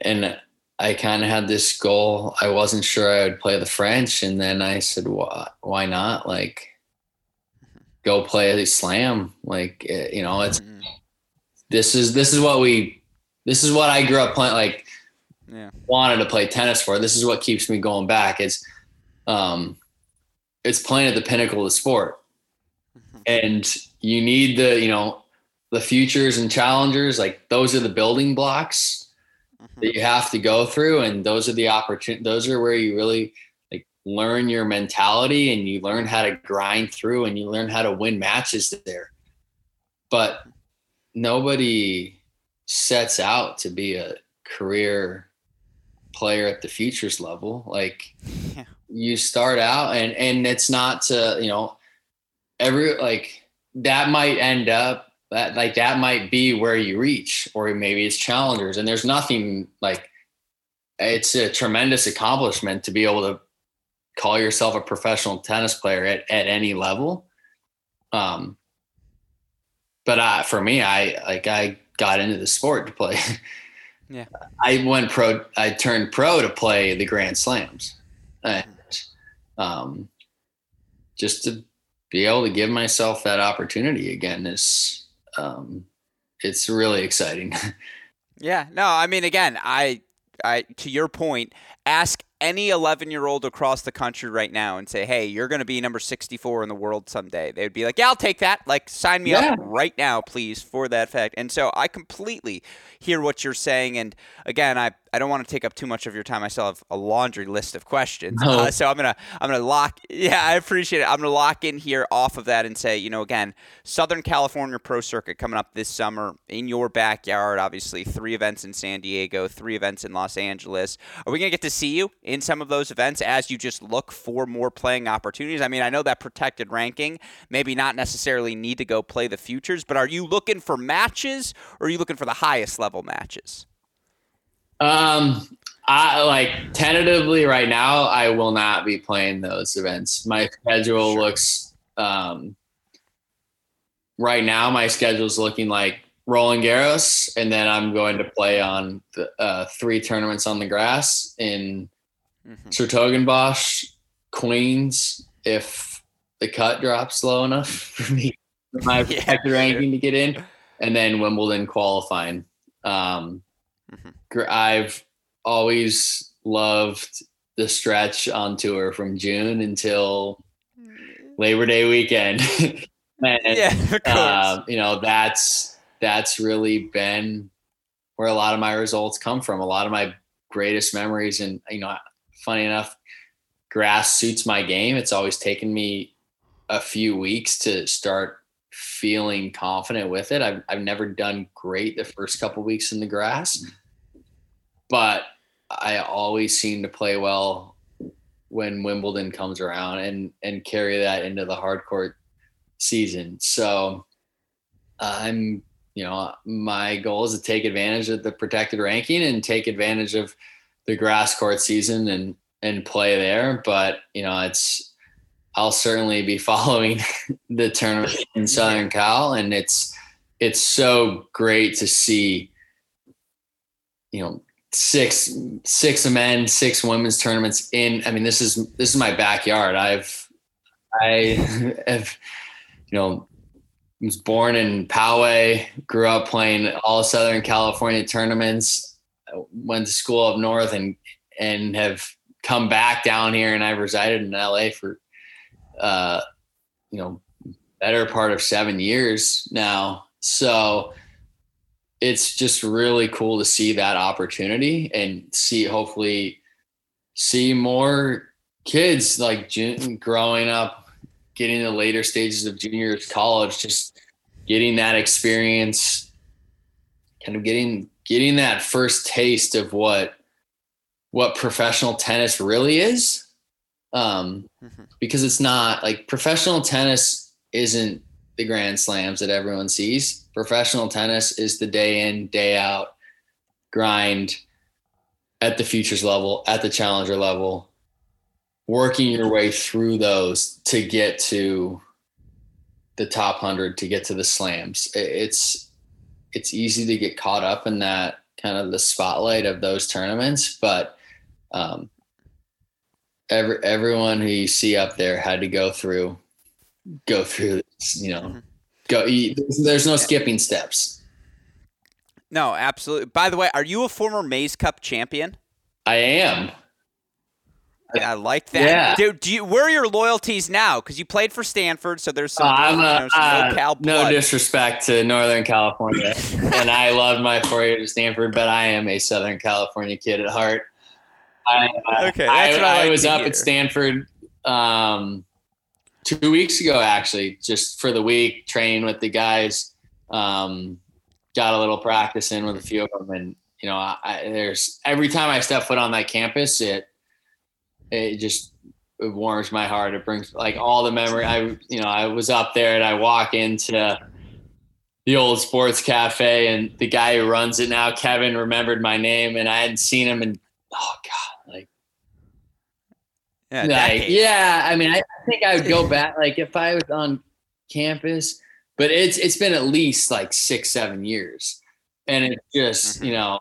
and I kind of had this goal. I wasn't sure I would play the French. And then I said, why, why not? Like, mm-hmm. go play a slam. Like, eh, you know, it's, mm-hmm. This is, this is what we this is what I grew up playing. Like, yeah. wanted to play tennis for. This is what keeps me going back. It's, um, it's playing at the pinnacle of the sport, mm-hmm. and you need the you know the futures and challengers. Like those are the building blocks mm-hmm. that you have to go through, and those are the opportunity. Those are where you really like learn your mentality, and you learn how to grind through, and you learn how to win matches there. But nobody sets out to be a career player at the futures level like yeah. you start out and and it's not to you know every like that might end up that like that might be where you reach or maybe it's challengers and there's nothing like it's a tremendous accomplishment to be able to call yourself a professional tennis player at, at any level um but uh, for me i like i got into the sport to play. Yeah. I went pro. I turned pro to play the Grand Slams, and um, just to be able to give myself that opportunity again is um, it's really exciting. yeah. No, I mean, again, I, I to your point, ask any 11 year old across the country right now and say, hey, you're going to be number 64 in the world someday, they would be like, yeah, I'll take that. Like, sign me yeah. up right now, please, for that fact. And so I completely hear what you're saying. And again, I, I don't want to take up too much of your time. I still have a laundry list of questions. No. Uh, so I'm gonna I'm gonna lock. Yeah, I appreciate it. I'm gonna lock in here off of that and say, you know, again, Southern California Pro Circuit coming up this summer in your backyard. Obviously, three events in San Diego, three events in Los Angeles. Are we gonna get to see you in some of those events as you just look for more playing opportunities? I mean, I know that protected ranking maybe not necessarily need to go play the futures, but are you looking for matches or are you looking for the highest level matches? Um, I like tentatively right now. I will not be playing those events. My schedule sure. looks um, right now. My schedule is looking like Roland Garros, and then I'm going to play on the, uh, three tournaments on the grass in mm Queens, if the cut drops low enough for me, my yeah, ranking to get in, and then Wimbledon qualifying. Um, Mm-hmm. I've always loved the stretch on tour from June until Labor Day weekend. And, yeah, of uh, you know, that's that's really been where a lot of my results come from. A lot of my greatest memories, and you know, funny enough, grass suits my game. It's always taken me a few weeks to start feeling confident with it. I've I've never done great the first couple weeks in the grass, mm-hmm. but I always seem to play well when Wimbledon comes around and and carry that into the hard court season. So uh, I'm, you know, my goal is to take advantage of the protected ranking and take advantage of the grass court season and and play there. But you know, it's I'll certainly be following the tournament in Southern Cal, and it's it's so great to see, you know, six six men, six women's tournaments in. I mean, this is this is my backyard. I've I have you know was born in Poway, grew up playing all Southern California tournaments, went to school up north, and and have come back down here, and I've resided in LA for uh, you know better part of seven years now. So it's just really cool to see that opportunity and see hopefully see more kids like growing up getting the later stages of junior college just getting that experience kind of getting getting that first taste of what what professional tennis really is um mm-hmm. because it's not like professional tennis isn't the grand slams that everyone sees. Professional tennis is the day in, day out grind at the futures level, at the challenger level, working your way through those to get to the top 100 to get to the slams. It's it's easy to get caught up in that kind of the spotlight of those tournaments, but um, every everyone who you see up there had to go through go through you know mm-hmm. go there's, there's no skipping steps. No absolutely by the way are you a former maze cup champion? I am I like that. Yeah. Do, do you, where are your loyalties now? Because you played for Stanford, so there's some, uh, I'm a, you know, uh, no disrespect to Northern California, and I love my four years at Stanford, but I am a Southern California kid at heart. I, uh, okay, I, I, I was up hear. at Stanford um, two weeks ago actually just for the week training with the guys um, got a little practice in with a few of them and you know I, there's every time i step foot on that campus it it just it warms my heart it brings like all the memory i you know i was up there and i walk into the old sports cafe and the guy who runs it now kevin remembered my name and i hadn't seen him and oh god like yeah, like, yeah I mean, I, I think I would go back. Like if I was on campus, but it's it's been at least like six, seven years, and it's just mm-hmm. you know,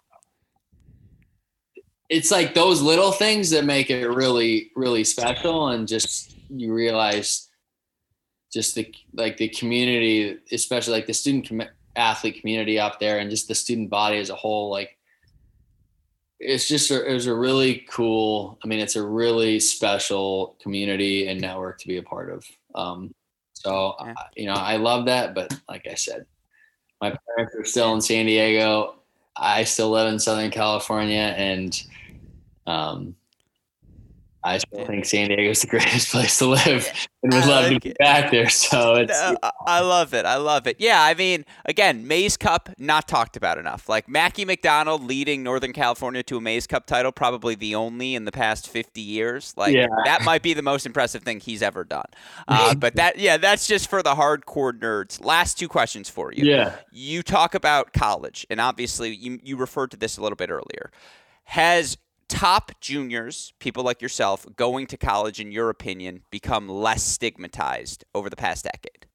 it's like those little things that make it really, really special, and just you realize just the like the community, especially like the student com- athlete community up there, and just the student body as a whole, like it's just a, it was a really cool i mean it's a really special community and network to be a part of. Um, so yeah. I, you know i love that but like i said my parents are still in san diego. I still live in southern california and um, I still think San Diego is the greatest place to live and would love to be back there. So it's. I love it. I love it. Yeah, I mean, again, Mays Cup, not talked about enough. Like Mackie McDonald leading Northern California to a Mays Cup title, probably the only in the past 50 years. Like, yeah. that might be the most impressive thing he's ever done. Uh, but that, yeah, that's just for the hardcore nerds. Last two questions for you. Yeah. You talk about college, and obviously you, you referred to this a little bit earlier. Has top juniors, people like yourself, going to college, in your opinion, become less stigmatized over the past decade?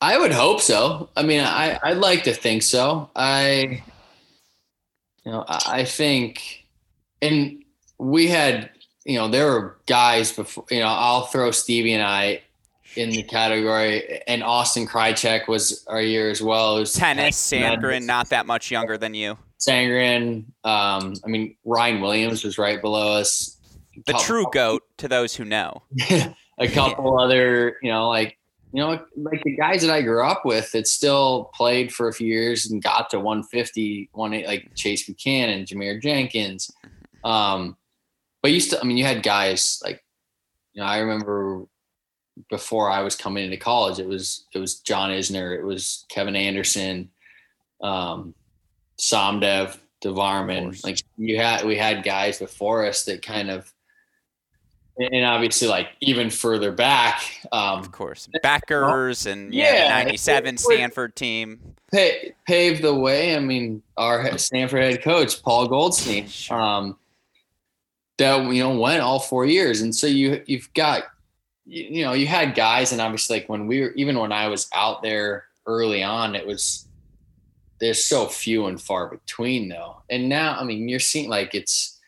I would hope so. I mean, I, I'd like to think so. I, you know, I think, and we had, you know, there were guys before, you know, I'll throw Stevie and I in the category, and Austin Krajicek was our year as well. It was tennis, Sandgren, not that much younger than you. Sandgren. Um, I mean, Ryan Williams was right below us. The true goat to those who know. a couple other, you know, like you know, like the guys that I grew up with that still played for a few years and got to 150, one like Chase Buchanan, Jarmere Jenkins. Um, but you still, I mean, you had guys like, you know, I remember before I was coming into college, it was it was John Isner, it was Kevin Anderson, um, Somdev, Devvarman. Like you had, we had guys before us that kind of and obviously like even further back um, of course. Backers and yeah, yeah. 97 stanford team. pay, paved the way. I mean our stanford head coach paul goldstein um, that you know went all four years. And so you you've got you, you know you had guys and obviously like when we were even when i was out there early on it was there's so few and far between though and now i mean you're seeing like it's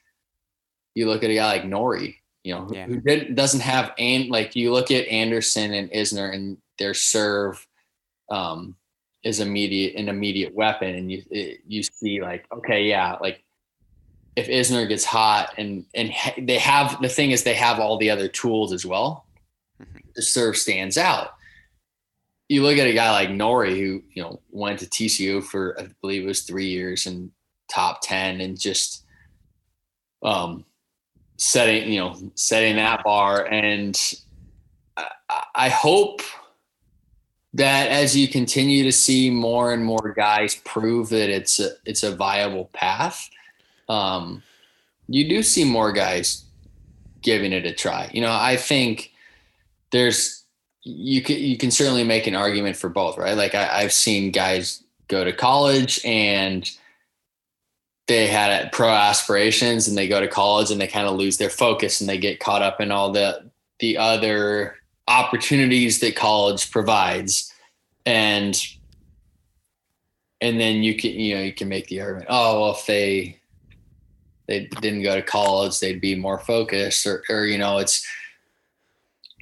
you look at a guy like Norrie you know, yeah. who did, doesn't have and like you look at Anderson and Isner and their serve um, is immediate an immediate weapon, and you it, you see like okay, yeah, like if Isner gets hot and and they have the thing is they have all the other tools as well. Mm-hmm. The serve stands out. You look at a guy like Norrie who you know went to TCU for I believe it was three years and top ten and just um setting you know setting that bar. And I, I hope that as you continue to see more and more guys prove that it's a it's a viable path um, you do see more guys giving it a try. You know i think there's you can you can certainly make an argument for both right? Like I, i've seen guys go to college and they had pro aspirations and they go to college and they kind of lose their focus and they get caught up in all the the other opportunities that college provides. And and then you can you know you can make the argument oh well if they they didn't go to college they'd be more focused or, or you know it's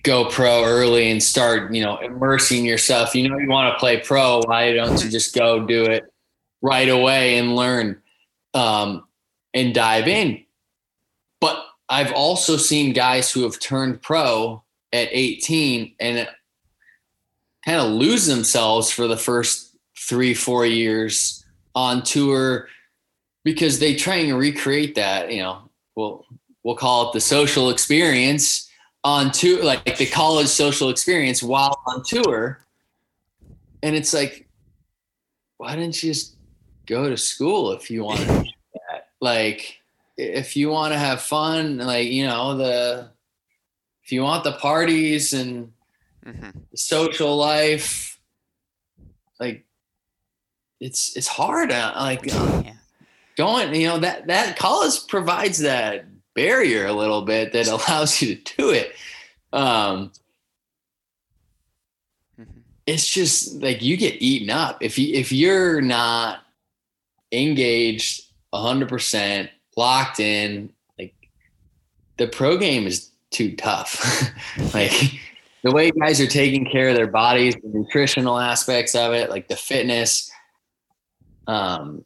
go pro early and start you know immersing yourself you know you want to play pro why don't you just go do it right away and learn um, and dive in. But I've also seen guys who have turned pro at 18 and kind of lose themselves for the first three, four years on tour because they try and recreate that, you know, we'll, we'll call it the social experience on tour, like the college social experience while on tour. And it's like, why didn't you just go to school if you want to that. Like, if you want to have fun, like, you know, the, if you want the parties and mm-hmm. social life, like, it's, it's hard. Uh, like, uh, yeah. going, you know, that, that college provides that barrier a little bit that allows you to do it. Um, mm-hmm. it's just like you get eaten up if you if you're not engaged 100% locked in like the pro game is too tough like the way guys are taking care of their bodies the nutritional aspects of it like the fitness um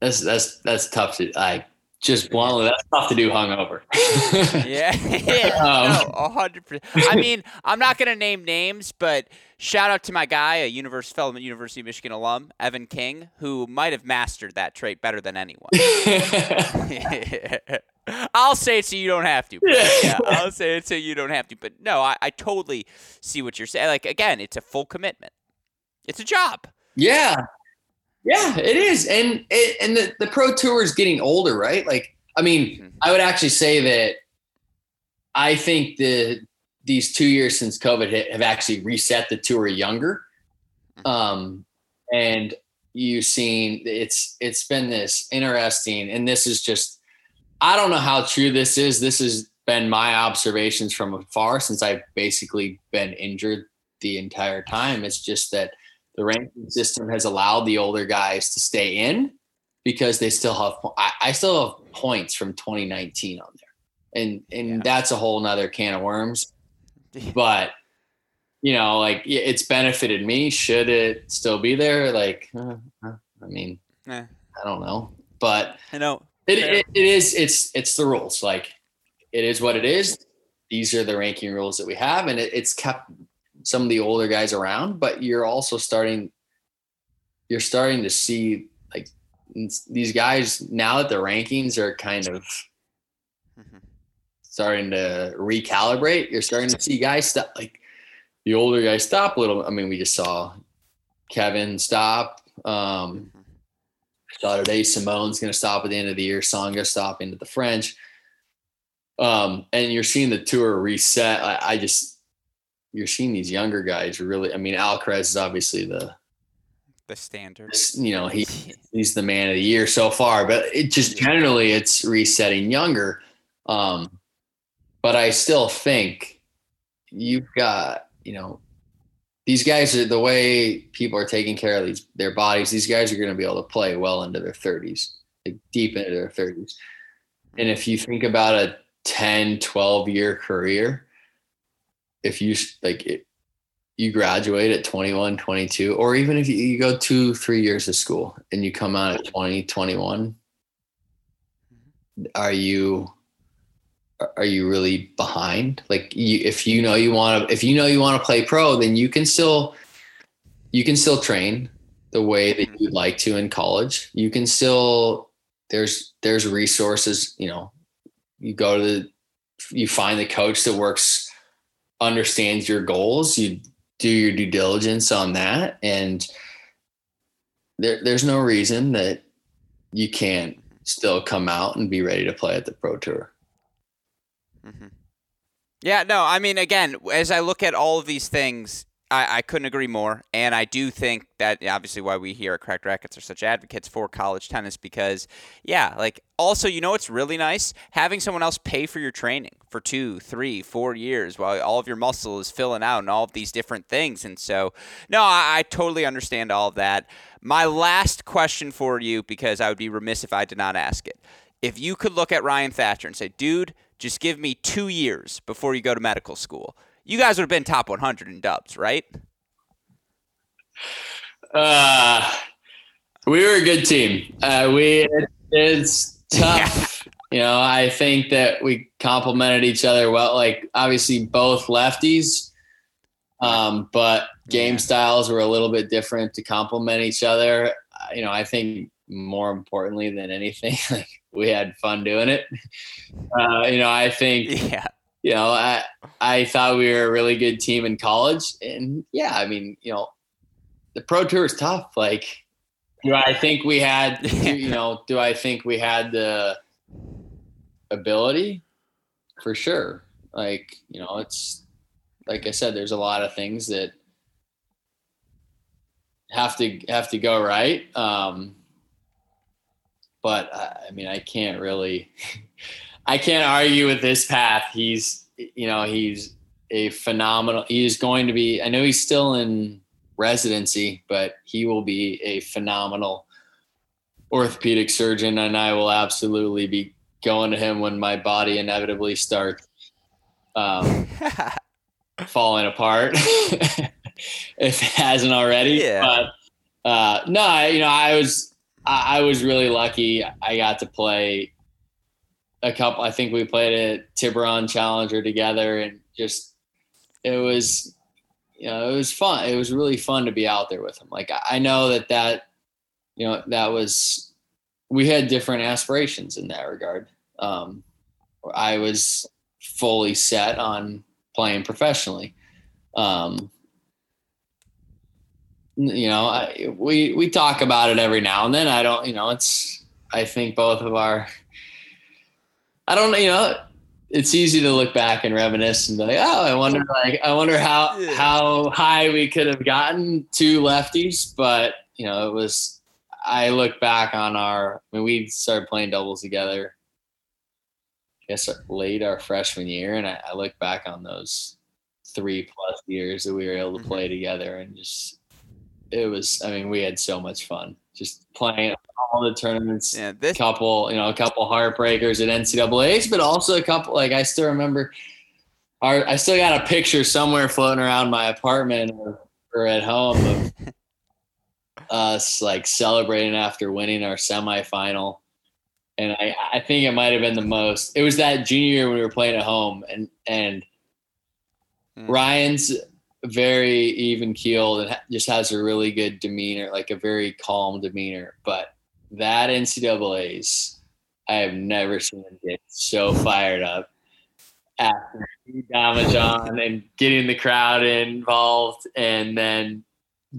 that's that's that's tough to like just bluntly, that's tough to do hungover. yeah, yeah, um, hundred percent. I mean, I'm not gonna name names, but shout out to my guy, a University fellow, University of Michigan alum, Evan King, who might have mastered that trait better than anyone. I'll say it so you don't have to. Yeah, I'll say it so you don't have to. But no, I, I totally see what you're saying. Like again, it's a full commitment. It's a job. Yeah, yeah, it is, and it, and the, the pro tour is getting older, right? Like, I mean, mm-hmm. I would actually say that I think the these two years since COVID hit have actually reset the tour younger, mm-hmm. um, and you've seen it's it's been this interesting, and this is just I don't know how true this is. This has been my observations from afar since I've basically been injured the entire time. It's just that the ranking system has allowed the older guys to stay in because they still have I, I still have points from 2019 on there. And and yeah. that's a whole nother can of worms. But you know like it's benefited me. Should it still be there? Like uh, uh i mean eh. i don't know. But i know. it, it, it is it's it's the rules. Like it is what it is. These are the ranking rules that we have, and it, it's kept some of the older guys around. But you're also starting, you're starting to see like these guys now that the rankings are kind of mm-hmm. starting to recalibrate. You're starting to see guys stop like the older guys stop a little. I mean, we just saw Kevin stop. Um, mm-hmm. saw today Simon's going to stop at the end of the year. Tsonga stop into the French. Um, and you're seeing the tour reset. I, I, just you're seeing these younger guys really. I mean, Alcaraz is obviously the the standard. You know, he he's the man of the year so far, but it just generally it's resetting younger. Um, but I still think you've got you know these guys are the way people are taking care of these their bodies. These guys are going to be able to play well into their 30s, like deep into their 30s. And if you think about a 10, 12 year career, if you like it, you graduate at 21, 22, or even if you, you go two, three years of school and you come out at 20, 21, mm-hmm. are you are you really behind? Like you, if you know you want to, if you know you want to play pro, then you can still, you can still train the way that mm-hmm. you'd like to in college. You can still, there's, there's resources, you know, you go to the, you find the coach that works, understands your goals. You do your due diligence on that. And there, there's no reason that you can't still come out and be ready to play at the pro tour. Mm-hmm. Yeah, no, I mean, again, as I look at all of these things, I, I couldn't agree more. And I do think that obviously why we here at Cracked Racquets are such advocates for college tennis because, yeah, like also, you know, it's really nice having someone else pay for your training for two, three, four years while all of your muscle is filling out and all of these different things. And so, no, I, I totally understand all of that. My last question for you, because I would be remiss if I did not ask it. If you could look at Ryan Thatcher and say, dude, just give me two years before you go to medical school. You guys would have been top 100 in dubs, right? Uh, we were a good team. Uh, we it's tough. Yeah. You know, I think that we complemented each other well. Like obviously both lefties, um, but game yeah. styles were a little bit different to complement each other. You know, I think more importantly than anything, like we had fun doing it. Uh, you know, I think, yeah, you know, I, I thought we were a really good team in college and yeah, I mean, you know, the pro tour is tough. Like, do I think we had, you know, do I think we had the ability for sure? Like, you know, it's, like I said, there's a lot of things that have to have to go right. Um, but I mean, I can't really, I can't argue with this path. He's, you know, he's a phenomenal. He is going to be. I know he's still in residency, but he will be a phenomenal orthopedic surgeon, and I will absolutely be going to him when my body inevitably starts um, falling apart, if it hasn't already. Yeah. But uh, no, I, you know, I was I, I was really lucky. I got to play a couple. I think we played a Tiburon Challenger together, and just it was, you know, it was fun. It was really fun to be out there with him. Like I know that that, you know, that was we had different aspirations in that regard. Um, I was fully set on playing professionally. Um, you know, I, we we talk about it every now and then. I don't, you know, it's I think both of our I don't you know, it's easy to look back and reminisce and be like, oh, I wonder like I wonder how yeah. how high we could have gotten two lefties, but you know, it was I look back on our I mean we started playing doubles together I guess late our freshman year and I, I look back on those three plus years that we were able to mm-hmm. play together and just it was i mean we had so much fun just playing all the tournaments yeah, this- couple you know a couple heartbreakers at ncaa's but also a couple like i still remember our i still got a picture somewhere floating around my apartment or, or at home of us like celebrating after winning our semifinal and I, I think it might have been the most. It was that junior year when we were playing at home, and and mm. Ryan's very even keeled and just has a really good demeanor, like a very calm demeanor. But that NCAA's, I have never seen him get so fired up after Domijan and getting the crowd involved, and then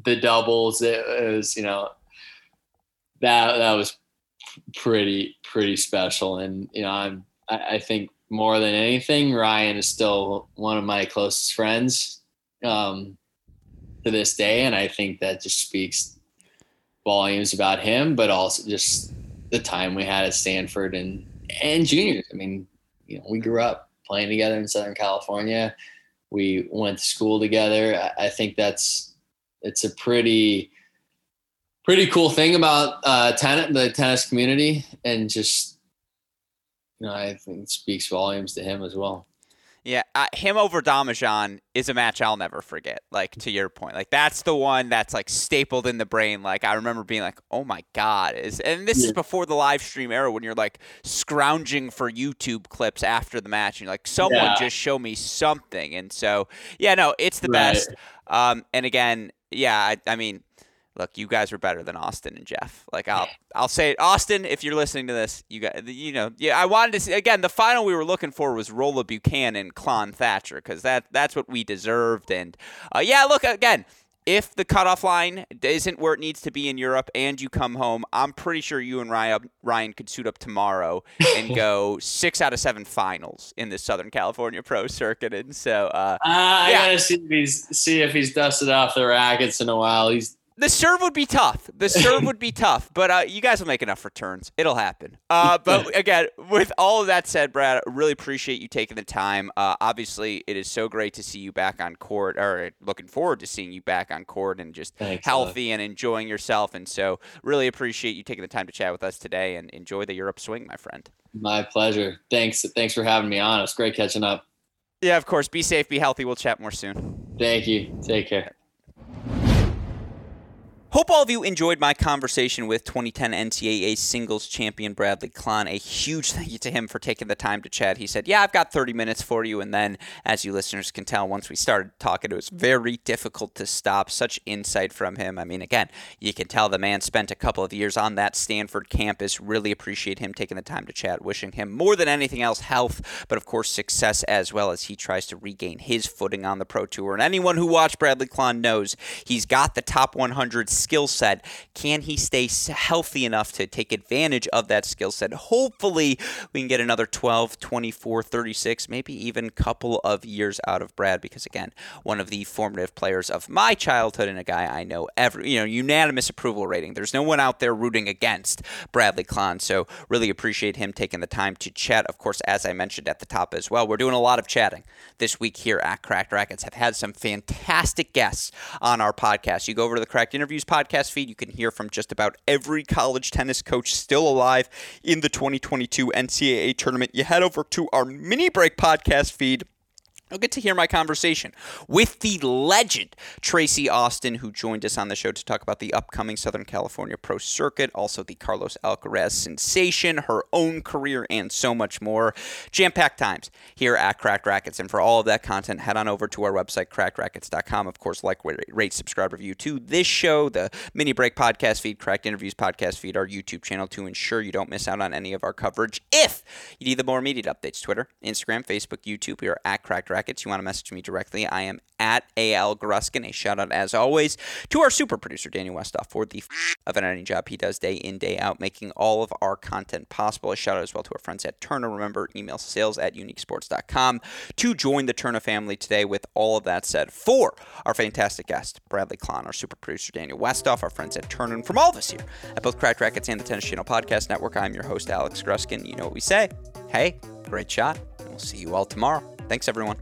the doubles. It was, you know, that that was pretty pretty special. And you know, I'm I, I think more than anything, Ryan is still one of my closest friends um, to this day, and I think that just speaks volumes about him, but also just the time we had at Stanford and and juniors. I mean, you know, we grew up playing together in Southern California. We went to school together. I, think that's it's a pretty pretty cool thing about uh, ten- the tennis community, and just you know, I think speaks volumes to him as well. Yeah, uh, him over Domijan is a match I'll never forget. Like to your point, like that's the one that's like stapled in the brain. Like I remember being like, "Oh my god!" Is and this yeah. is before the live stream era when you're like scrounging for YouTube clips after the match, and you're like, "Someone yeah. just show me something." And so, yeah, no, it's the right. best. Um, and again, yeah, I, I mean, look, you guys were better than Austin and Jeff. Like I'll I'll say it. Austin, if you're listening to this, you got you know, yeah, I wanted to see again, the final we were looking for was Rola Buchanan, Klahn Thatcher, because that that's what we deserved. And uh, yeah, look again. If the cutoff line isn't where it needs to be in Europe and you come home, I'm pretty sure you and Ryan, Ryan could suit up tomorrow and go six out of seven finals in the Southern California Pro Circuit. And so, uh, uh, I yeah. gotta see if he's see if he's dusted off the rackets in a while. He's the serve would be tough. The serve would be tough, but uh, you guys will make enough returns. It'll happen. Uh, but again, with all of that said, Brad, I really appreciate you taking the time. Uh, obviously, it is so great to see you back on court, or looking forward to seeing you back on court and just Thanks, healthy love. and enjoying yourself. And so, really appreciate you taking the time to chat with us today and enjoy the Europe swing, my friend. My pleasure. Thanks. Thanks for having me on. It's great catching up. Yeah, of course. Be safe. Be healthy. We'll chat more soon. Thank you. Take care. Hope all of you enjoyed my conversation with 2010 NCAA singles champion Bradley Klahn. A huge thank you to him for taking the time to chat. He said, Yeah, I've got 30 minutes for you. And then, as you listeners can tell, once we started talking, it was very difficult to stop. Such insight from him. I mean, again, you can tell the man spent a couple of years on that Stanford campus. Really appreciate him taking the time to chat. Wishing him more than anything else health, but of course, success as well as he tries to regain his footing on the Pro Tour. And anyone who watched Bradley Klahn knows he's got the top 100 skill set. Can he stay healthy enough to take advantage of that skill set? Hopefully, we can get another 12, 24, 36, maybe even a couple of years out of Brad because, again, one of the formative players of my childhood and a guy I know every, you know, unanimous approval rating. There's no one out there rooting against Bradley Klahn. So, really appreciate him taking the time to chat. Of course, as I mentioned at the top as well, we're doing a lot of chatting this week here at Cracked Racquets. Have had some fantastic guests on our podcast. You go over to the Cracked Interviews podcast feed. You can hear from just about every college tennis coach still alive in the 2022 NCAA tournament. You head over to our mini break podcast feed You'll get to hear my conversation with the legend Tracy Austin, who joined us on the show to talk about the upcoming Southern California Pro Circuit, also the Carlos Alcaraz sensation, her own career, and so much more. Jam packed times here at Cracked Racquets. And for all of that content, head on over to our website, crackedracquets.com. Of course, like, rate, subscribe, review to this show, the Mini Break podcast feed, Cracked Interviews podcast feed, our YouTube channel to ensure you don't miss out on any of our coverage. If you need the more immediate updates, Twitter, Instagram, Facebook, YouTube, we are at Cracked Racquets brackets, you want to message me directly, I am at AL Gruskin. A shout out, as always, to our super producer, Daniel Westoff, uh, for the f- of an editing job he does day in, day out, making all of our content possible. A shout out as well to our friends at Tourna. Remember, email sales at uniquesports.com to join the Tourna family today. With all of that said, for our fantastic guest, Bradley Klahn, our super producer, Daniel Westoff, our friends at Tourna, and from all of us here at both Cracked Racquets and the Tennis Channel Podcast Network, I'm your host, Alex Gruskin. You know what we say. Hey, great shot, and we'll see you all tomorrow. Thanks, everyone.